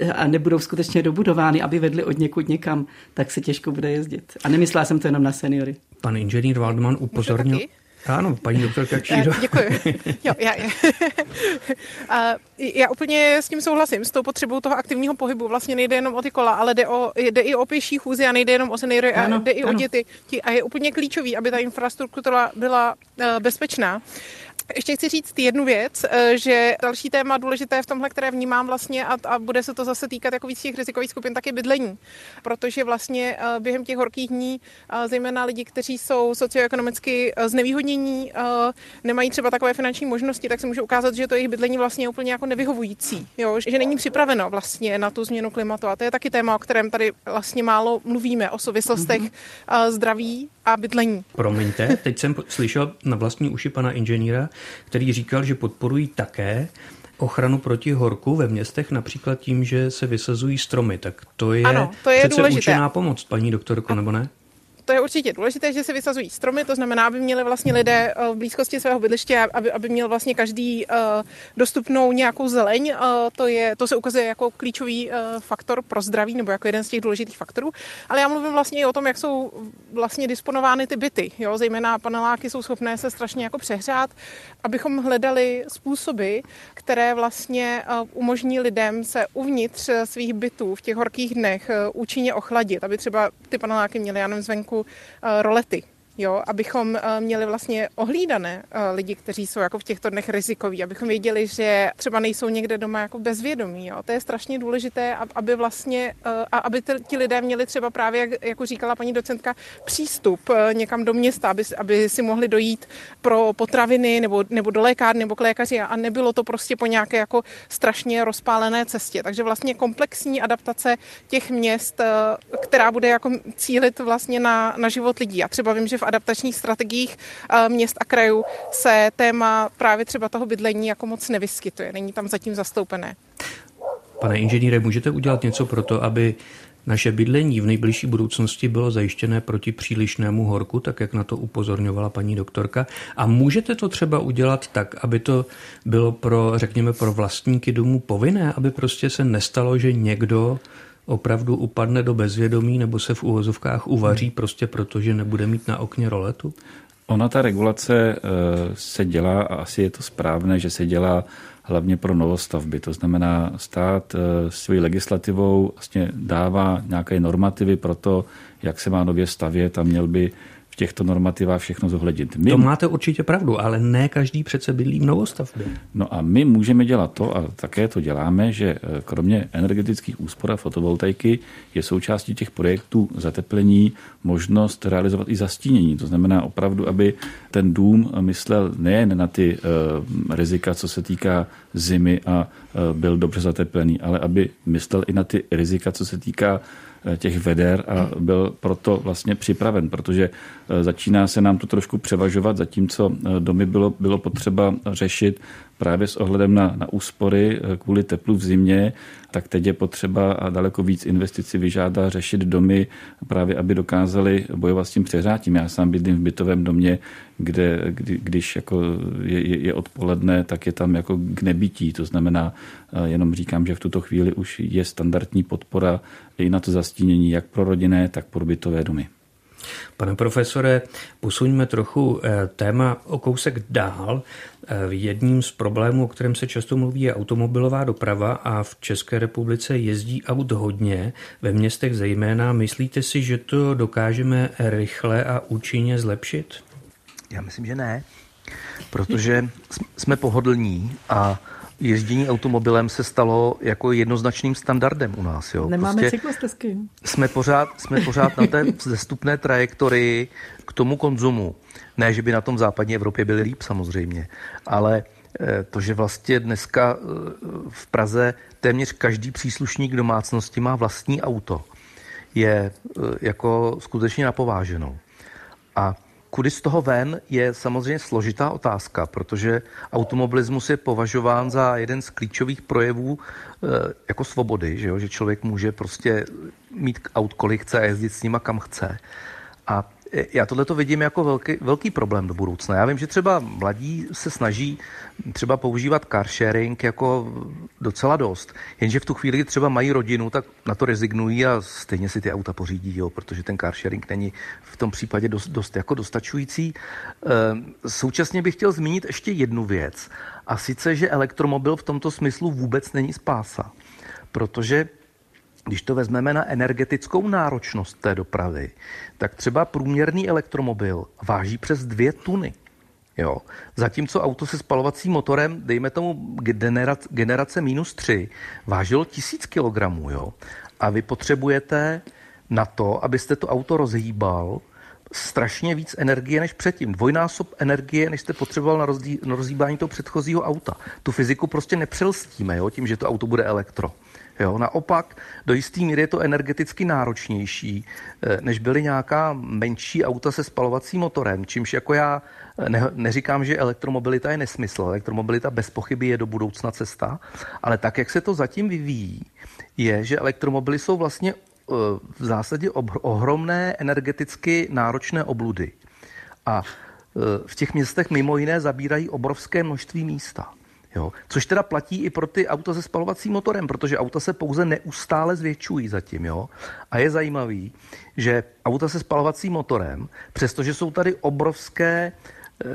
eh, a nebudou skutečně dobudovány, aby vedly od někud někam, tak se těžko bude jezdit. A nemyslela jsem to jenom na seniory. Pan inženýr Waldman upozornil, ano, paní doktorka Kšíro. Děkuji. Jo, já, já. já úplně s tím souhlasím, s tou potřebou toho aktivního pohybu. Vlastně nejde jenom o ty kola, ale jde, o, jde i o pěší chůzy a nejde jenom o seniory, a jde i ano. o děti. A je úplně klíčový, aby ta infrastruktura byla eh, bezpečná. Ještě chci říct jednu věc, eh, že další téma důležité v tomhle, které vnímám vlastně a, a bude se to zase týkat jako víc těch rizikových skupin, tak je bydlení. Protože vlastně eh, během těch horkých dní, eh, zejména lidi, kteří jsou socioekonomicky znevýhodnění, nemají třeba takové finanční možnosti, tak se může ukázat, že to jejich bydlení vlastně je úplně jako nevyhovující. Jo? Že není připraveno vlastně na tu změnu klimatu. A to je taky téma, o kterém tady vlastně málo mluvíme, o souvislostech mm-hmm. zdraví a bydlení. Promiňte, teď jsem slyšel na vlastní uši pana inženýra, který říkal, že podporují také ochranu proti horku ve městech, například tím, že se vysazují stromy. Tak to je, ano, to je přece důležité. účinná pomoc, paní doktorko, nebo ne? To je určitě důležité, že se vysazují stromy, to znamená, aby měli vlastně lidé eh, v blízkosti svého bydliště, aby, aby měl vlastně každý uh, dostupnou nějakou zeleň. Uh, to, je, to se ukazuje jako klíčový faktor pro zdraví nebo jako jeden z těch důležitých faktorů. Ale já mluvím vlastně i o tom, jak jsou vlastně disponovány ty byty. Jo? Zejména paneláky jsou schopné se strašně jako přehřát, abychom hledali způsoby, které vlastně umožní lidem se uvnitř svých bytů v těch horkých dnech účinně ochladit, aby třeba ty paneláky měly, já nevím, zvenku uh, rolety jo, abychom uh, měli vlastně ohlídané uh, lidi, kteří jsou jako v těchto dnech rizikoví, abychom věděli, že třeba nejsou někde doma jako bezvědomí. Jo. To je strašně důležité, aby vlastně, uh, a aby ti lidé měli třeba právě, jak, jako říkala paní docentka, přístup někam do města, aby, aby si mohli dojít pro potraviny nebo, nebo do lékárny nebo k lékaři a nebylo to prostě po nějaké jako strašně rozpálené cestě. Takže vlastně komplexní adaptace těch měst, která bude jako cílit vlastně na, na život lidí. A třeba vím, že v adaptačních strategiích eh, měst a krajů se téma právě třeba toho bydlení jako moc nevyskytuje. Není tam zatím zastoupené. Pane inženýre, můžete udělat něco pro to, aby naše bydlení v nejbližší budoucnosti bylo zajištěné proti přílišnému horku, tak jak na to upozorňovala paní doktorka. A můžete to třeba udělat tak, aby to bylo pro, řekněme, pro vlastníky domů povinné, aby prostě se nestalo, že někdo opravdu upadne do bezvědomí nebo se v uvozovkách uvaří hmm. prostě proto, že nebude mít na okně roletu? Ona ta regulace eh, se dělá a asi je to správné, že se dělá hlavně pro novostavby. To znamená, stát eh, svojí legislativou vlastně dává nějaké normativy pro to, jak se má nově stavět a měl by těchto normativách všechno zohlednit. My, to máte určitě pravdu, ale ne každý přece bydlí v novostavbě. No a my můžeme dělat to, a také to děláme, že eh, kromě energetických úspor a fotovoltaiky je součástí těch projektů zateplení možnost realizovat i zastínění. To znamená opravdu, aby ten dům myslel nejen na ty uh, rizika, co se týká zimy a uh, byl dobře zateplený, ale aby myslel i na ty rizika, co se týká těch veder a byl proto vlastně připraven, protože eh, začíná se nám to trošku převažovat, zatímco eh, domy bylo, bylo potřeba řešit právě s ohledem na, na úspory kvůli teplu v zimě, tak teď je potřeba a daleko víc investici vyžádá řešit domy právě, aby dokázali bojovat s tím přeřátím. Já sám bydlím v bytovém domě, kde kdy, když jako je, je odpoledne, tak je tam jako k nebytí. To znamená, jenom říkám, že v tuto chvíli už je standardní podpora i na to zastínění jak pro rodinné, tak pro bytové domy. Pane profesore, posuňme trochu eh, téma o kousek dál. Eh, jedním z problémů, o kterém se často mluví, je automobilová doprava a v České republice jezdí aut hodně, ve městech zejména. Myslíte si, že to dokážeme rychle a účinně zlepšit? Já myslím, že ne, protože jsme pohodlní a jezdění automobilem se stalo jako jednoznačným standardem u nás. Jo. Nemáme prostě cyklostezky. Jsme pořád, jsme pořád na té zestupné trajektorii k tomu konzumu. Ne, že by na tom západní Evropě byli líp samozřejmě, ale eh, to, že vlastně dneska eh, v Praze téměř každý příslušník domácnosti má vlastní auto, je eh, jako skutečně napováženou. A Kudy z toho ven je samozřejmě složitá otázka, protože automobilismus je považován za jeden z klíčových projevů e, jako svobody, že, jo? že člověk může prostě mít aut, kolik chce a jezdit s nima kam chce. A já tohle to vidím jako velký, velký problém do budoucna. Já vím, že třeba mladí se snaží třeba používat car sharing jako docela dost, jenže v tu chvíli, kdy třeba mají rodinu, tak na to rezignují a stejně si ty auta pořídí, jo, protože ten car sharing není v tom případě dost, dost jako dostačující. Ehm, současně bych chtěl zmínit ještě jednu věc, a sice, že elektromobil v tomto smyslu vůbec není spása, protože když to vezmeme na energetickou náročnost té dopravy, tak třeba průměrný elektromobil váží přes dvě tuny. Jo. Zatímco auto se spalovacím motorem, dejme tomu generace, generace minus 3, vážilo tisíc kilogramů. Jo. A vy potřebujete na to, abyste to auto rozhýbal, strašně víc energie než předtím. Dvojnásob energie, než jste potřeboval na, rozdí, na rozhýbání toho předchozího auta. Tu fyziku prostě nepřelstíme, jo, tím, že to auto bude elektro. Jo, naopak do jistý míry je to energeticky náročnější, eh, než byly nějaká menší auta se spalovacím motorem, čímž jako já eh, ne, neříkám, že elektromobilita je nesmysl. Elektromobilita bez pochyby je do budoucna cesta, ale tak, jak se to zatím vyvíjí, je, že elektromobily jsou vlastně eh, v zásadě ohromné energeticky náročné obludy. A v těch městech mimo jiné zabírají obrovské množství místa. Jo? Což teda platí i pro ty auta se spalovacím motorem, protože auta se pouze neustále zvětšují zatím. Jo? A je zajímavý, že auta se spalovacím motorem, přestože jsou tady obrovské e,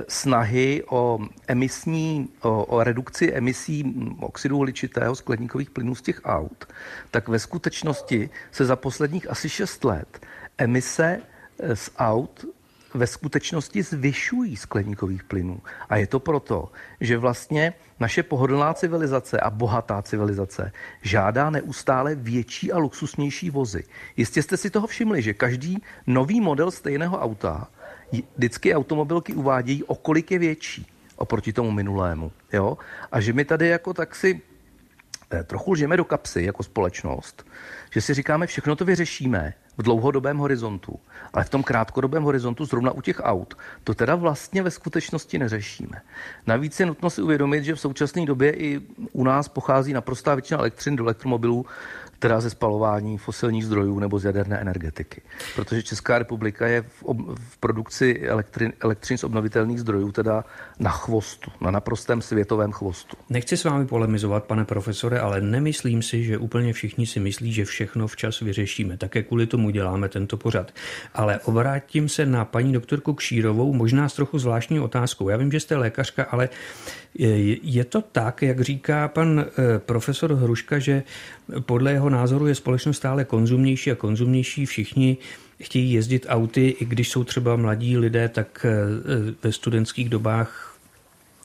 snahy o emisní, o, o redukci emisí oxidu uhličitého skleníkových plynů z těch aut, tak ve skutečnosti se za posledních asi 6 let emise e, z aut ve skutečnosti zvyšují skleníkových plynů. A je to proto, že vlastně naše pohodlná civilizace a bohatá civilizace žádá neustále větší a luxusnější vozy. Jistě jste si toho všimli, že každý nový model stejného auta, vždycky automobilky uvádějí, o kolik je větší oproti tomu minulému. Jo? A že my tady jako tak si eh, trochu lžeme do kapsy jako společnost, že si říkáme, všechno to vyřešíme v dlouhodobém horizontu, ale v tom krátkodobém horizontu, zrovna u těch aut, to teda vlastně ve skutečnosti neřešíme. Navíc je nutno si uvědomit, že v současné době i u nás pochází naprostá většina elektřin do elektromobilů teda ze spalování fosilních zdrojů nebo z jaderné energetiky. Protože Česká republika je v, ob, v produkci elektrin, elektřin z obnovitelných zdrojů teda na chvostu, na naprostém světovém chvostu. Nechci s vámi polemizovat, pane profesore, ale nemyslím si, že úplně všichni si myslí, že všechno včas vyřešíme. Také kvůli tomu děláme tento pořad. Ale obrátím se na paní doktorku Kšírovou, možná s trochu zvláštní otázkou. Já vím, že jste lékařka, ale je to tak, jak říká pan eh, profesor Hruška, že podle jeho názoru je společnost stále konzumnější a konzumnější. Všichni chtějí jezdit auty, i když jsou třeba mladí lidé, tak eh, ve studentských dobách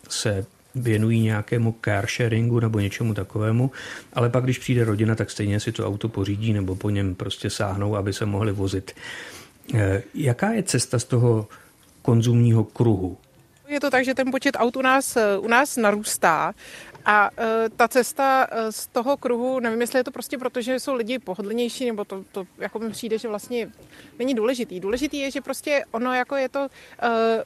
se věnují nějakému car sharingu nebo něčemu takovému, ale pak, když přijde rodina, tak stejně si to auto pořídí nebo po něm prostě sáhnou, aby se mohli vozit. Eh, jaká je cesta z toho konzumního kruhu? Je to tak, že ten počet aut u nás, u nás narůstá a uh, ta cesta uh, z toho kruhu, nevím, jestli je to prostě proto, že jsou lidi pohodlnější, nebo to, to jako mi přijde, že vlastně není důležitý. Důležitý je, že prostě ono jako je to uh,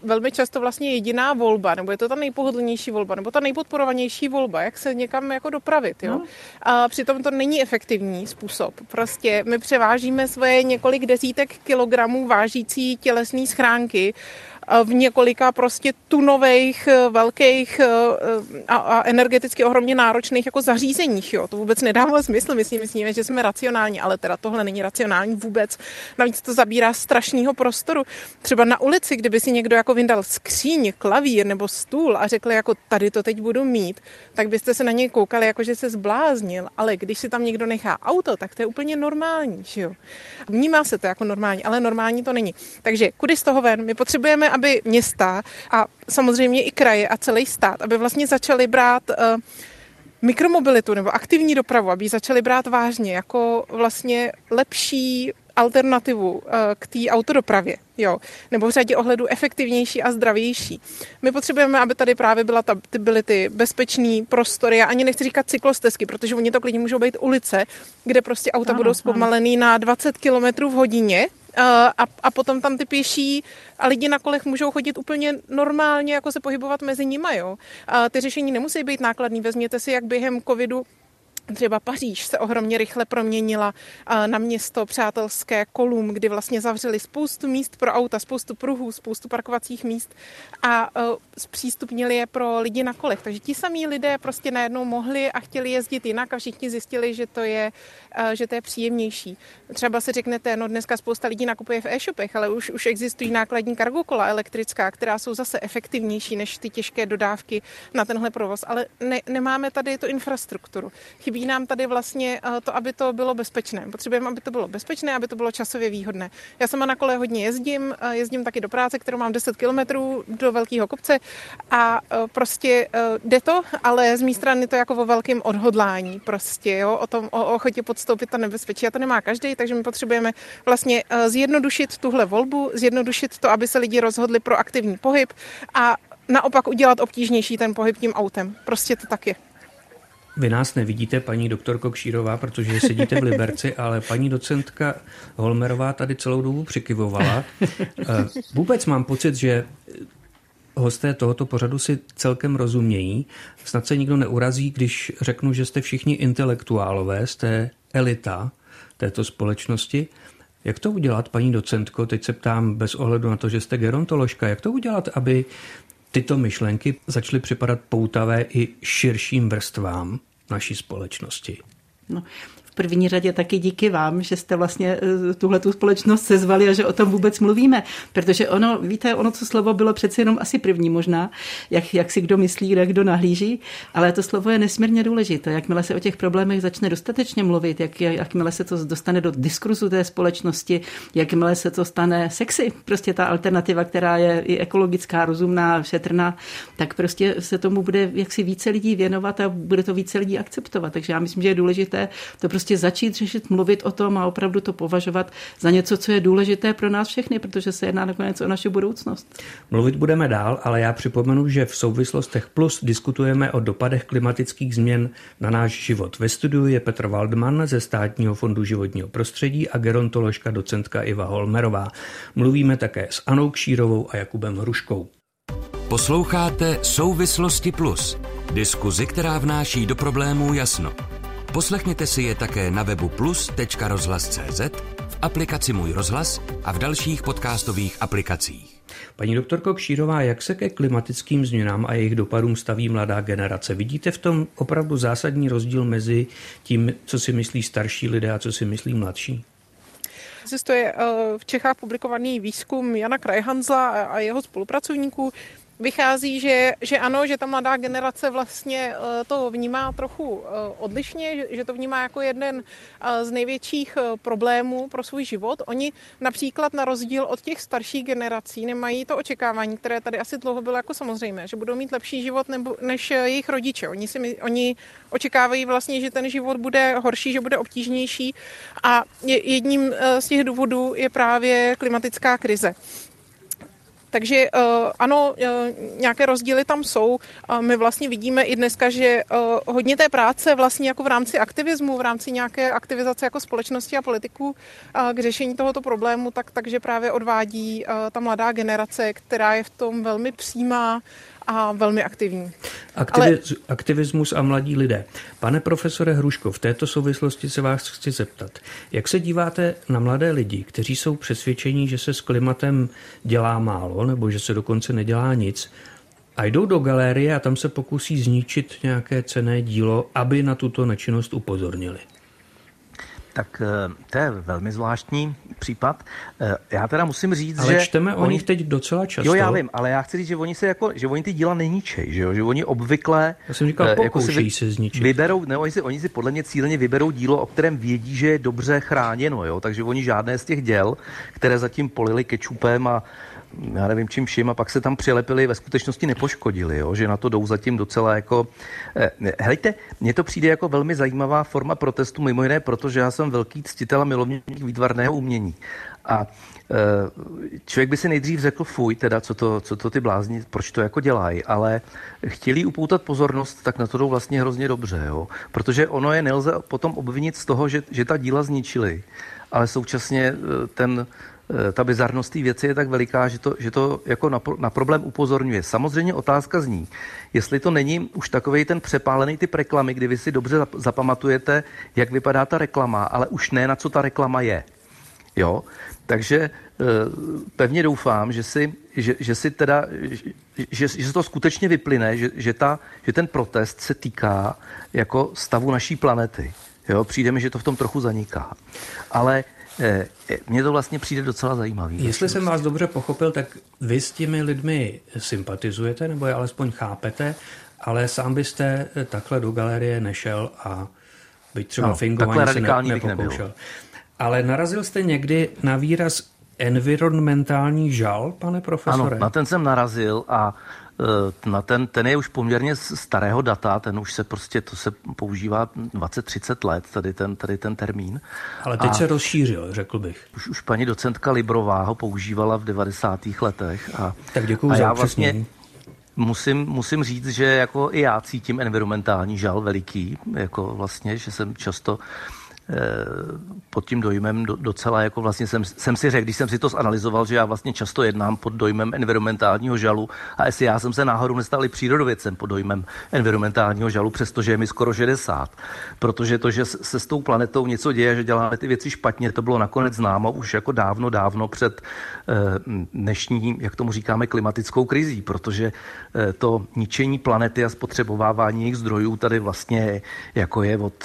velmi často vlastně jediná volba, nebo je to ta nejpohodlnější volba, nebo ta nejpodporovanější volba, jak se někam jako dopravit. Jo? No. A přitom to není efektivní způsob. Prostě my převážíme svoje několik desítek kilogramů vážící tělesné schránky v několika prostě tunových, eh, velkých eh, a, a energeticky ohromně náročných jako zařízeních. Jo. To vůbec nedává smysl. My si myslíme, že jsme racionální, ale teda tohle není racionální vůbec. Navíc to zabírá strašného prostoru. Třeba na ulici, kdyby si někdo jako vyndal skříň, klavír nebo stůl a řekl jako tady to teď budu mít, tak byste se na něj koukali jako, že se zbláznil. Ale když si tam někdo nechá auto, tak to je úplně normální. Že jo? Vnímá se to jako normální, ale normální to není. Takže kudy z toho ven? My potřebujeme, aby města a samozřejmě i kraje a celý stát, aby vlastně začaly brát uh, mikromobilitu nebo aktivní dopravu, aby ji začaly brát vážně jako vlastně lepší alternativu eh, k té autodopravě, jo, nebo v řadě ohledů efektivnější a zdravější. My potřebujeme, aby tady právě byla ta, ty, byly ty bezpečné prostory, já ani nechci říkat cyklostezky, protože oni to klidně můžou být ulice, kde prostě auta ano, budou zpomalený na 20 km v hodině, a, a potom tam ty pěší a lidi na kolech můžou chodit úplně normálně, jako se pohybovat mezi nimi. Jo. A ty řešení nemusí být nákladný. Vezměte si, jak během covidu Třeba Paříž se ohromně rychle proměnila na město přátelské kolum, kdy vlastně zavřeli spoustu míst pro auta, spoustu pruhů, spoustu parkovacích míst a e, zpřístupnili je pro lidi na kolech. Takže ti samí lidé prostě najednou mohli a chtěli jezdit jinak a všichni zjistili, že to je, e, že to je příjemnější. Třeba si řeknete, no dneska spousta lidí nakupuje v e-shopech, ale už, už existují nákladní kargokola elektrická, která jsou zase efektivnější než ty těžké dodávky na tenhle provoz, ale ne, nemáme tady tu infrastrukturu. Chybí nám tady vlastně eh, to, aby to bylo bezpečné. Potřebujeme, aby to bylo bezpečné, aby to bylo časově výhodné. Já sama na kole hodně jezdím, eh, jezdím taky do práce, kterou mám 10 kilometrů do velkého kopce a eh, prostě jde to, ale z mé strany to jako o velkém odhodlání prostě, jo, o tom, o ochotě podstoupit to nebezpečí. A to nemá každý, takže my potřebujeme vlastně zjednodušit tuhle volbu, zjednodušit to, aby se lidi rozhodli pro aktivní pohyb a naopak udělat obtížnější ten pohyb tím autem. Prostě to tak je. Vy nás nevidíte, paní doktorko Kšírová, protože sedíte v Liberci, ale paní docentka Holmerová tady celou dobu přikyvovala. Eh, vůbec mám pocit, že hosté tohoto pořadu si celkem rozumějí. Snad se nikdo neurazí, když řeknu, že jste všichni intelektuálové, jste elita této společnosti. Jak to udělat, paní docentko? Teď se ptám bez ohledu na to, že jste gerontoložka. Jak to udělat, aby tyto myšlenky začaly připadat poutavé i širším vrstvám naší společnosti? No, první řadě taky díky vám, že jste vlastně eh, tuhle tu společnost sezvali a že o tom vůbec mluvíme. Protože ono, víte, ono to slovo bylo přece jenom asi první možná, jak, jak si kdo myslí, jak kdo nahlíží, ale to slovo je nesmírně důležité. Jakmile se o těch problémech začne dostatečně mluvit, jak, jakmile se to dostane do diskurzu té společnosti, jakmile se to stane sexy, prostě ta alternativa, která je i ekologická, rozumná, šetrná, tak prostě se tomu bude jaksi více lidí věnovat a bude to více lidí akceptovat. Takže já myslím, že je důležité to prostě začít řešit, mluvit o tom a opravdu to považovat za něco, co je důležité pro nás všechny, protože se jedná nakonec o naši budoucnost. Mluvit budeme dál, ale já připomenu, že v souvislostech plus diskutujeme o dopadech klimatických změn na náš život. Ve studiu je Petr Waldman ze Státního fondu životního prostředí a gerontoložka docentka Iva Holmerová. Mluvíme také s Anou Kšírovou a Jakubem Hruškou. Posloucháte Souvislosti Plus, diskuzi, která vnáší do problémů jasno. Poslechněte si je také na webu plus.rozhlas.cz, v aplikaci Můj rozhlas a v dalších podcastových aplikacích. Paní doktorko Kšírová, jak se ke klimatickým změnám a jejich dopadům staví mladá generace? Vidíte v tom opravdu zásadní rozdíl mezi tím, co si myslí starší lidé a co si myslí mladší? Existuje eh, v Čechách publikovaný výzkum Jana Krajhanzla a jeho spolupracovníků, vychází, že, že ano, že ta mladá generace vlastně eh, to vnímá trochu eh, odlišně, že to vnímá jako jeden eh, z největších problémů pro svůj život. Oni například na rozdíl od těch starších generací nemají to očekávání, které tady asi dlouho bylo jako samozřejmé, že budou mít lepší život nebo, než jejich rodiče. Oni, si, oni očekávají vlastně, že ten život bude horší, že bude obtížnější a jedním z těch důvodů je právě klimatická krize. Takže eh, ano, eh, nějaké rozdíly tam jsou. My vlastně vidíme i dneska, že eh, hodně té práce vlastně jako v rámci aktivismu, v rámci nějaké aktivizace jako společnosti a politiků k řešení tohoto problému, tak, takže právě odvádí ta mladá generace, která je v tom velmi přímá, a velmi aktivní. Aktiviz, Ale... Aktivismus a mladí lidé. Pane profesore Hruško, v této souvislosti se vás chci zeptat. Jak se díváte na mladé lidi, kteří jsou přesvědčení, že se s klimatem dělá málo, nebo že se dokonce nedělá nic, a jdou do galerie a tam se pokusí zničit nějaké cené dílo, aby na tuto nečinnost upozornili? Tak eh, to je velmi zvláštní případ. Eh, já teda musím říct, ale že... Ale čteme o nich teď docela často. Jo, já vím, ale já chci říct, že oni se jako, že oni ty díla neníčej, že jo, že oni obvykle... Já jsem říkal, eh, jako si vy, se zničit. Vyberou, ne, oni si, oni si podle mě cíleně vyberou dílo, o kterém vědí, že je dobře chráněno, jo, takže oni žádné z těch děl, které zatím polili kečupem a já nevím čím vším a pak se tam přilepili, ve skutečnosti nepoškodili, jo? že na to jdou zatím docela jako... Eh, helejte, mně to přijde jako velmi zajímavá forma protestu, mimo jiné, protože já jsem velký ctitel a milovník výtvarného umění. A eh, člověk by si nejdřív řekl, fuj, teda, co to, co to ty blázni, proč to jako dělají, ale chtěli upoutat pozornost, tak na to jdou vlastně hrozně dobře, jo? protože ono je nelze potom obvinit z toho, že, že ta díla zničili, ale současně eh, ten ta bizarnost té věci je tak veliká, že to, že to jako na, na problém upozorňuje. Samozřejmě otázka zní, jestli to není už takový ten přepálený typ reklamy, kdy vy si dobře zapamatujete, jak vypadá ta reklama, ale už ne na co ta reklama je. Jo? Takže e, pevně doufám, že si, že, že si teda, že, že se to skutečně vyplyne, že, že, ta, že ten protest se týká jako stavu naší planety. Jo? Přijde mi, že to v tom trochu zaniká. Ale Eh, eh, mně to vlastně přijde docela zajímavý. Jestli jsem vás dobře pochopil, tak vy s těmi lidmi sympatizujete, nebo je alespoň chápete, ale sám byste takhle do galerie nešel a byť třeba no, fingování se ne, nepokoušel. Ale narazil jste někdy na výraz environmentální žal, pane profesore? Ano, na ten jsem narazil a Eh, na ten, ten je už poměrně starého data, ten už se prostě, to se používá 20-30 let, tady ten, tady ten termín. Ale teď a se rozšířil, řekl bych. Už, už paní docentka Librová ho používala v 90. letech. A, tak děkuji a za já vlastně musím, musím říct, že jako i já cítím environmentální žal veliký, jako vlastně, že jsem často pod tím dojmem docela, jako vlastně jsem, jsem si řekl, když jsem si to zanalizoval, že já vlastně často jednám pod dojmem environmentálního žalu a jestli já jsem se náhodou nestal i přírodovědcem pod dojmem environmentálního žalu, přestože je mi skoro 60. Protože to, že se s tou planetou něco děje, že děláme ty věci špatně, to bylo nakonec známo už jako dávno, dávno před eh, dnešní, jak tomu říkáme, klimatickou krizí, protože eh, to ničení planety a spotřebovávání jejich zdrojů tady vlastně jako je od,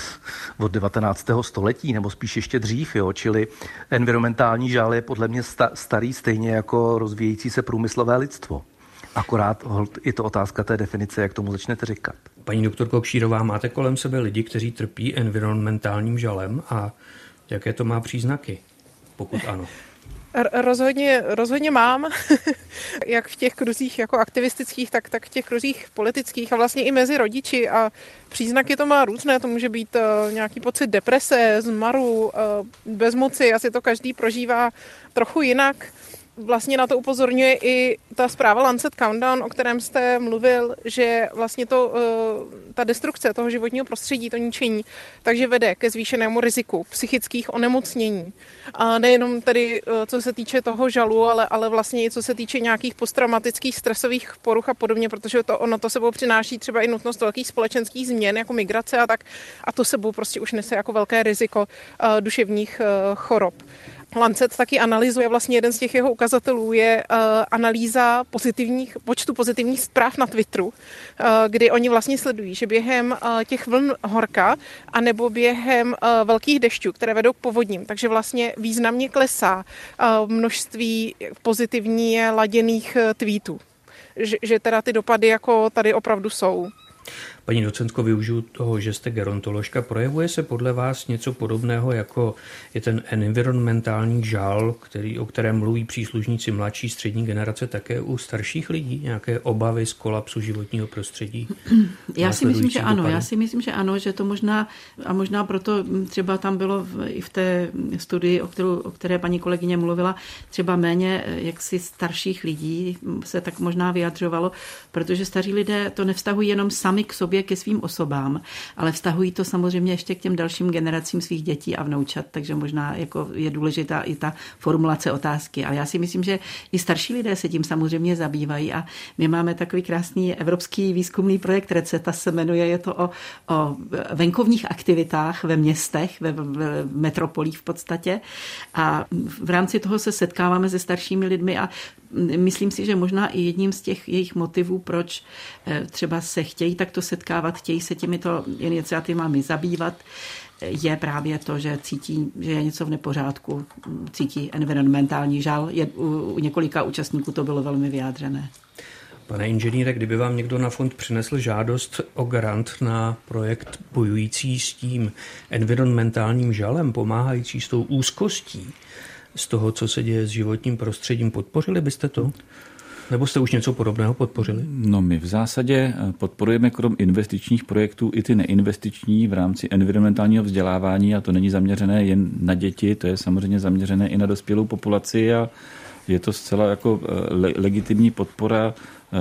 od 19. století století, nebo spíš ještě dřív, jo? čili environmentální žál je podle mě starý stejně jako rozvíjející se průmyslové lidstvo. Akorát je to otázka té definice, jak tomu začnete říkat. Paní doktorko Kšírová, máte kolem sebe lidi, kteří trpí environmentálním žalem a jaké to má příznaky, pokud ano? Rozhodně, rozhodně mám, jak v těch kruzích jako aktivistických, tak, tak v těch kruzích politických a vlastně i mezi rodiči a příznaky to má různé, to může být uh, nějaký pocit deprese, zmaru, uh, bezmoci, asi to každý prožívá trochu jinak vlastně na to upozorňuje i ta zpráva Lancet Countdown, o kterém jste mluvil, že vlastně to, eh, ta destrukce toho životního prostředí, to ničení, takže vede ke zvýšenému riziku psychických onemocnění. A nejenom tedy, eh, co se týče toho žalu, ale, ale vlastně i co se týče nějakých posttraumatických stresových poruch a podobně, protože to, ono to sebou přináší třeba i nutnost velkých společenských změn, jako migrace a tak. A to sebou prostě už nese jako velké riziko uh, duševních chorob. Lancet taky analyzuje, vlastně jeden z těch jeho ukazatelů je uh, analýza pozitivních, počtu pozitivních zpráv na Twitteru, uh, kdy oni vlastně sledují, že během uh, těch vln horka anebo během uh, velkých dešťů, které vedou k povodním, takže vlastně významně klesá uh, množství pozitivně laděných tweetů. Že teda ty dopady jako tady opravdu jsou. Paní docentko, využiju toho, že jste gerontoložka. Projevuje se podle vás něco podobného, jako je ten environmentální žál, který, o kterém mluví příslušníci mladší střední generace, také u starších lidí? Nějaké obavy z kolapsu životního prostředí? Já si myslím, že ano. Já si myslím, že ano, že to možná, a možná proto třeba tam bylo v, i v té studii, o, kterou, o které paní kolegyně mluvila, třeba méně jaksi starších lidí se tak možná vyjadřovalo, protože staří lidé to nevztahují jenom sami k sobě, sobě ke svým osobám, ale vztahují to samozřejmě ještě k těm dalším generacím svých dětí a vnoučat, takže možná jako je důležitá i ta formulace otázky. Ale já si myslím, že i starší lidé se tím samozřejmě zabývají a my máme takový krásný evropský výzkumný projekt Receta se jmenuje, je to o, o venkovních aktivitách ve městech, ve, ve metropolích v podstatě a v rámci toho se setkáváme se staršími lidmi a myslím si, že možná i jedním z těch jejich motivů, proč eh, třeba se chtějí takto setkávat, chtějí se těmito iniciativami zabývat, je právě to, že cítí, že je něco v nepořádku, cítí environmentální žal. Je, u, u několika účastníků to bylo velmi vyjádřené. Pane inženýre, kdyby vám někdo na fond přinesl žádost o grant na projekt bojující s tím environmentálním žalem, pomáhající s tou úzkostí, z toho, co se děje s životním prostředím. Podpořili byste to? Nebo jste už něco podobného podpořili? No my v zásadě eh, podporujeme krom investičních projektů i ty neinvestiční v rámci environmentálního vzdělávání a to není zaměřené jen na děti, to je samozřejmě zaměřené i na dospělou populaci a je to zcela jako eh, le- legitimní podpora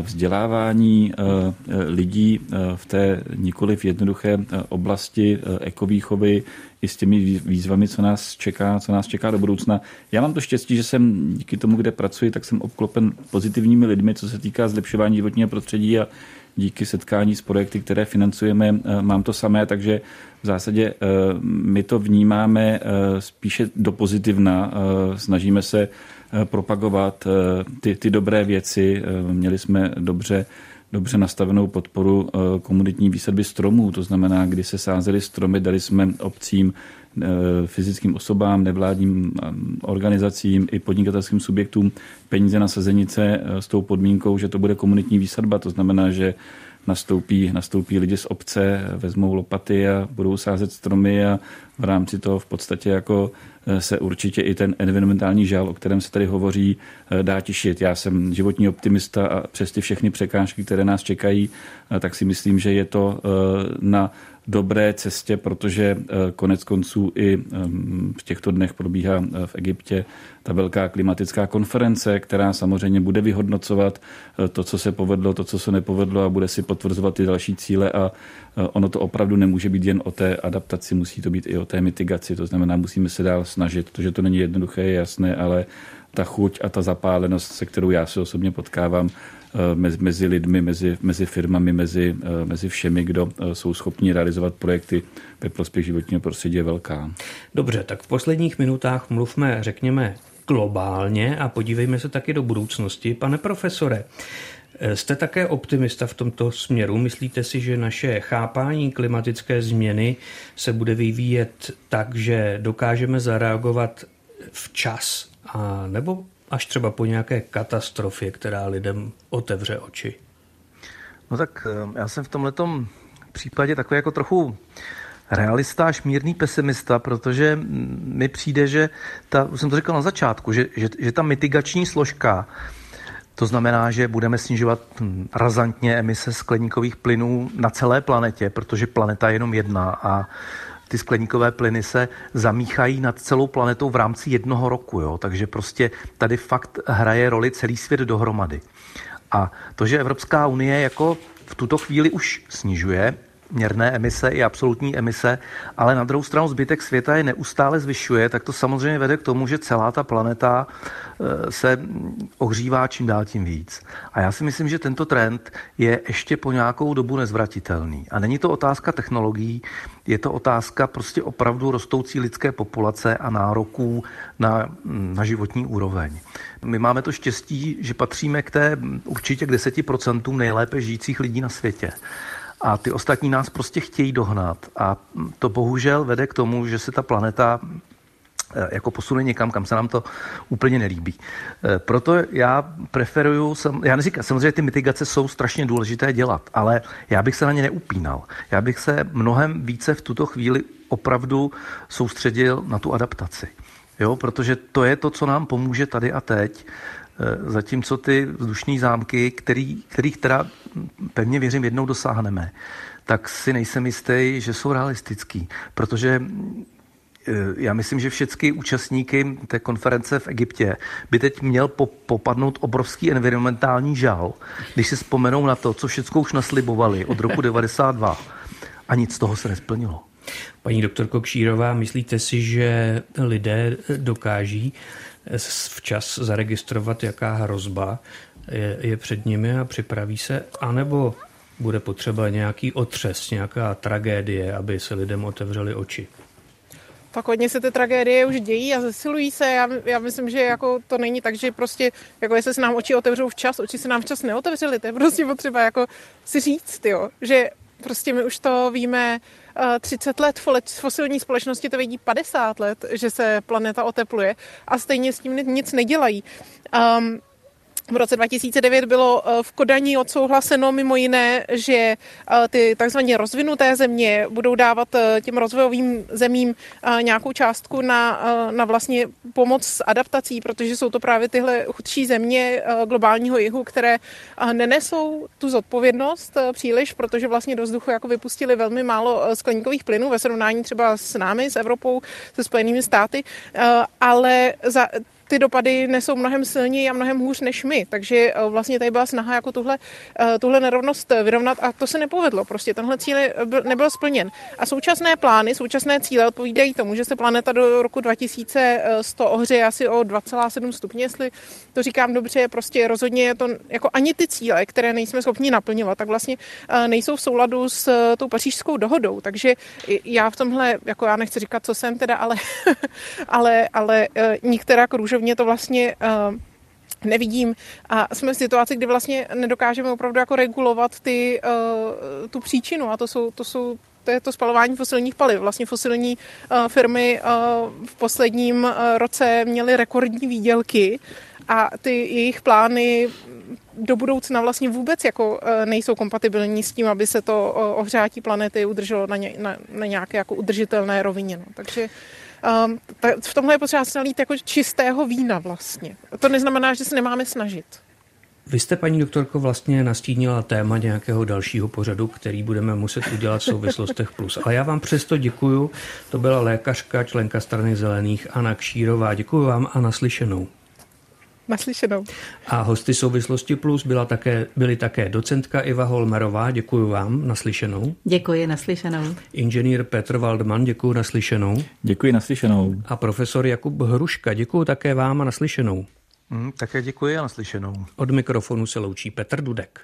vzdělávání lidí v té nikoliv jednoduché oblasti ekovýchovy, i s těmi výzvami, co nás čeká, co nás čeká do budoucna. Já mám to štěstí, že jsem díky tomu, kde pracuji, tak jsem obklopen pozitivními lidmi, co se týká zlepšování životního prostředí a díky setkání s projekty, které financujeme, eh, mám to samé, takže v zásadě eh, my to vnímáme eh, spíše do pozitivna. Snažíme se propagovat ty, ty dobré věci. Měli jsme dobře dobře nastavenou podporu eh, komunitní výsadby stromů, to znamená, kdy se sázely stromy, dali jsme obcím, eh, fyzickým osobám, nevládním eh, organizacím i podnikatelským subjektům peníze na sezenice s tou podmínkou, že to bude komunitní výsadba, to znamená, že nastoupí, nastoupí lidi z obce, vezmou lopaty a budou sázet stromy a v rámci toho v podstatě jako eh, se určitě i ten environmentální žal, o kterém se tady hovoří, eh, dá tišit. Já jsem životní optimista a přes ty všechny překážky, které nás čekají, eh, tak si myslím, že je to na dobré cestě, protože konec konců i v těchto dnech probíhá v Egyptě ta velká klimatická konference, která samozřejmě bude vyhodnocovat to, co se povedlo, to, co se nepovedlo a bude si potvrzovat ty další cíle a ono to opravdu nemůže být jen o té adaptaci, musí to být i o té mitigaci, to znamená, musíme se dál snažit, to, že to není jednoduché, je jasné, ale ta chuť a ta zapálenost, se kterou já se osobně potkávám eh, mezi lidmi, mezi, mezi firmami, mezi, eh, mezi všemi, kdo eh, jsou schopni realizovat projekty ve prospěch životního prostředí, je velká. Dobře, tak v posledních minutách mluvme, řekněme, globálně a podívejme se taky do budoucnosti. Pane profesore, Jste také optimista v tomto směru? Myslíte si, že naše chápání klimatické změny se bude vyvíjet tak, že dokážeme zareagovat včas, a nebo až třeba po nějaké katastrofě, která lidem otevře oči? No tak eh, já jsem v tomhle případě takový jako trochu realista až mírný pesimista, protože mi přijde, že ta, už jsem to říkal na začátku, že, že, že ta mitigační složka, to znamená, že budeme snižovat hm, razantně emise skleníkových plynů na celé planetě, protože planeta je jenom jedna a ty skleníkové plyny se zamíchají nad celou planetou v rámci jednoho roku. Jo? Takže prostě tady fakt hraje roli celý svět dohromady. A to, že Evropská unie jako v tuto chvíli už snižuje měrné emise i absolutní emise, ale na druhou stranu zbytek světa je neustále zvyšuje, tak to samozřejmě vede k tomu, že celá ta planeta eh, se ohřívá čím dál tím víc. A já si myslím, že tento trend je ještě po nějakou dobu nezvratitelný. A není to otázka technologií, je to otázka prostě opravdu rostoucí lidské populace a nároků na, na životní úroveň. My máme to štěstí, že patříme k té určitě k 10% nejlépe žijících lidí na světě a ty ostatní nás prostě chtějí dohnat. A to bohužel vede k tomu, že se ta planeta eh, jako posune někam, kam se nám to úplně nelíbí. Eh, proto já preferuju, já neříkám, samozřejmě ty mitigace jsou strašně důležité dělat, ale já bych se na ně neupínal. Já bych se mnohem více v tuto chvíli opravdu soustředil na tu adaptaci. Jo, protože to je to, co nám pomůže tady a teď. Eh, zatímco ty vzdušní zámky, který, kterých teda pevně věřím jednou dosáhneme, tak si nejsem jistý, že jsou realistický, protože eh, já myslím, že všechny účastníky té konference v Egyptě by teď měl popadnout obrovský environmentální žal, když si vzpomenou na to, co všechno už naslibovali od roku 92 a nic z toho se nesplnilo. Paní doktorko Kšírová, myslíte si, že lidé dokáží včas zaregistrovat, jaká hrozba je, je před nimi a připraví se, anebo bude potřeba nějaký otřes, nějaká tragédie, aby se lidem otevřely oči? Tak hodně se ty tragédie už dějí a zesilují se. Já, já myslím, že jako to není tak, že prostě, jako jestli se nám oči otevřou včas, oči se nám včas neotevřely, to je prostě potřeba jako si říct, jo, že prostě my už to víme 30 let, fosilní společnosti to vidí 50 let, že se planeta otepluje a stejně s tím nic nedělají. Um, v roce 2009 bylo eh, v Kodani odsouhlaseno mimo jiné, že eh, ty takzvaně rozvinuté země budou dávat eh, těm rozvojovým zemím nějakou částku na, na vlastně pomoc s adaptací, protože jsou to právě tyhle chudší země globálního jihu, které nenesou tu zodpovědnost příliš, protože vlastně do vzduchu jako vypustili velmi málo skleníkových plynů ve srovnání třeba s námi, s Evropou, se Spojenými státy, ale za ty dopady nesou mnohem silněji a mnohem hůř než my. Takže eh, vlastně tady byla snaha jako tuhle, eh, tuhle nerovnost vyrovnat a to se nepovedlo. Prostě tenhle cíl nebyl splněn. A současné plány, současné cíle odpovídají tomu, že se planeta do roku 2100 ohřeje asi o 2,7 stupně, jestli to říkám dobře, prostě rozhodně je to jako ani ty cíle, které nejsme schopni naplňovat, tak vlastně eh, nejsou v souladu s tou pařížskou dohodou. Takže já v tomhle, jako já nechci říkat, co jsem teda, ale, ale, ale některá kruž růžovně to vlastně uh, nevidím. A jsme v situaci, kdy vlastně nedokážeme opravdu jako regulovat ty, uh, tu příčinu a to jsou, to jsou to je to spalování fosilních paliv. Vlastně fosilní uh, firmy uh, v posledním uh, roce měly rekordní výdělky a ty jejich plány do budoucna vlastně vůbec jako nejsou kompatibilní s tím, aby se to ohřátí planety udrželo na, ně, na, na nějaké jako udržitelné rovině. No. Takže Um, v tomhle je potřeba se nalít jako čistého vína vlastně. To neznamená, že se nemáme snažit. Vy jste, paní doktorko, vlastně nastínila téma nějakého dalšího pořadu, který budeme muset udělat v souvislostech plus. Ale já vám přesto děkuju. To byla lékařka, členka strany zelených Anna Kšírová. Děkuji vám a naslyšenou. Naslyšenou. A hosty Souvislosti Plus byla také, byly také docentka Iva Holmerová, děkuji vám, naslyšenou. Děkuji, naslyšenou. Inženýr Petr Waldman, děkuji, naslyšenou. Děkuji, naslyšenou. A profesor Jakub Hruška, děkuji také vám a naslyšenou. Mm, také děkuji a naslyšenou. Od mikrofonu se loučí Petr Dudek.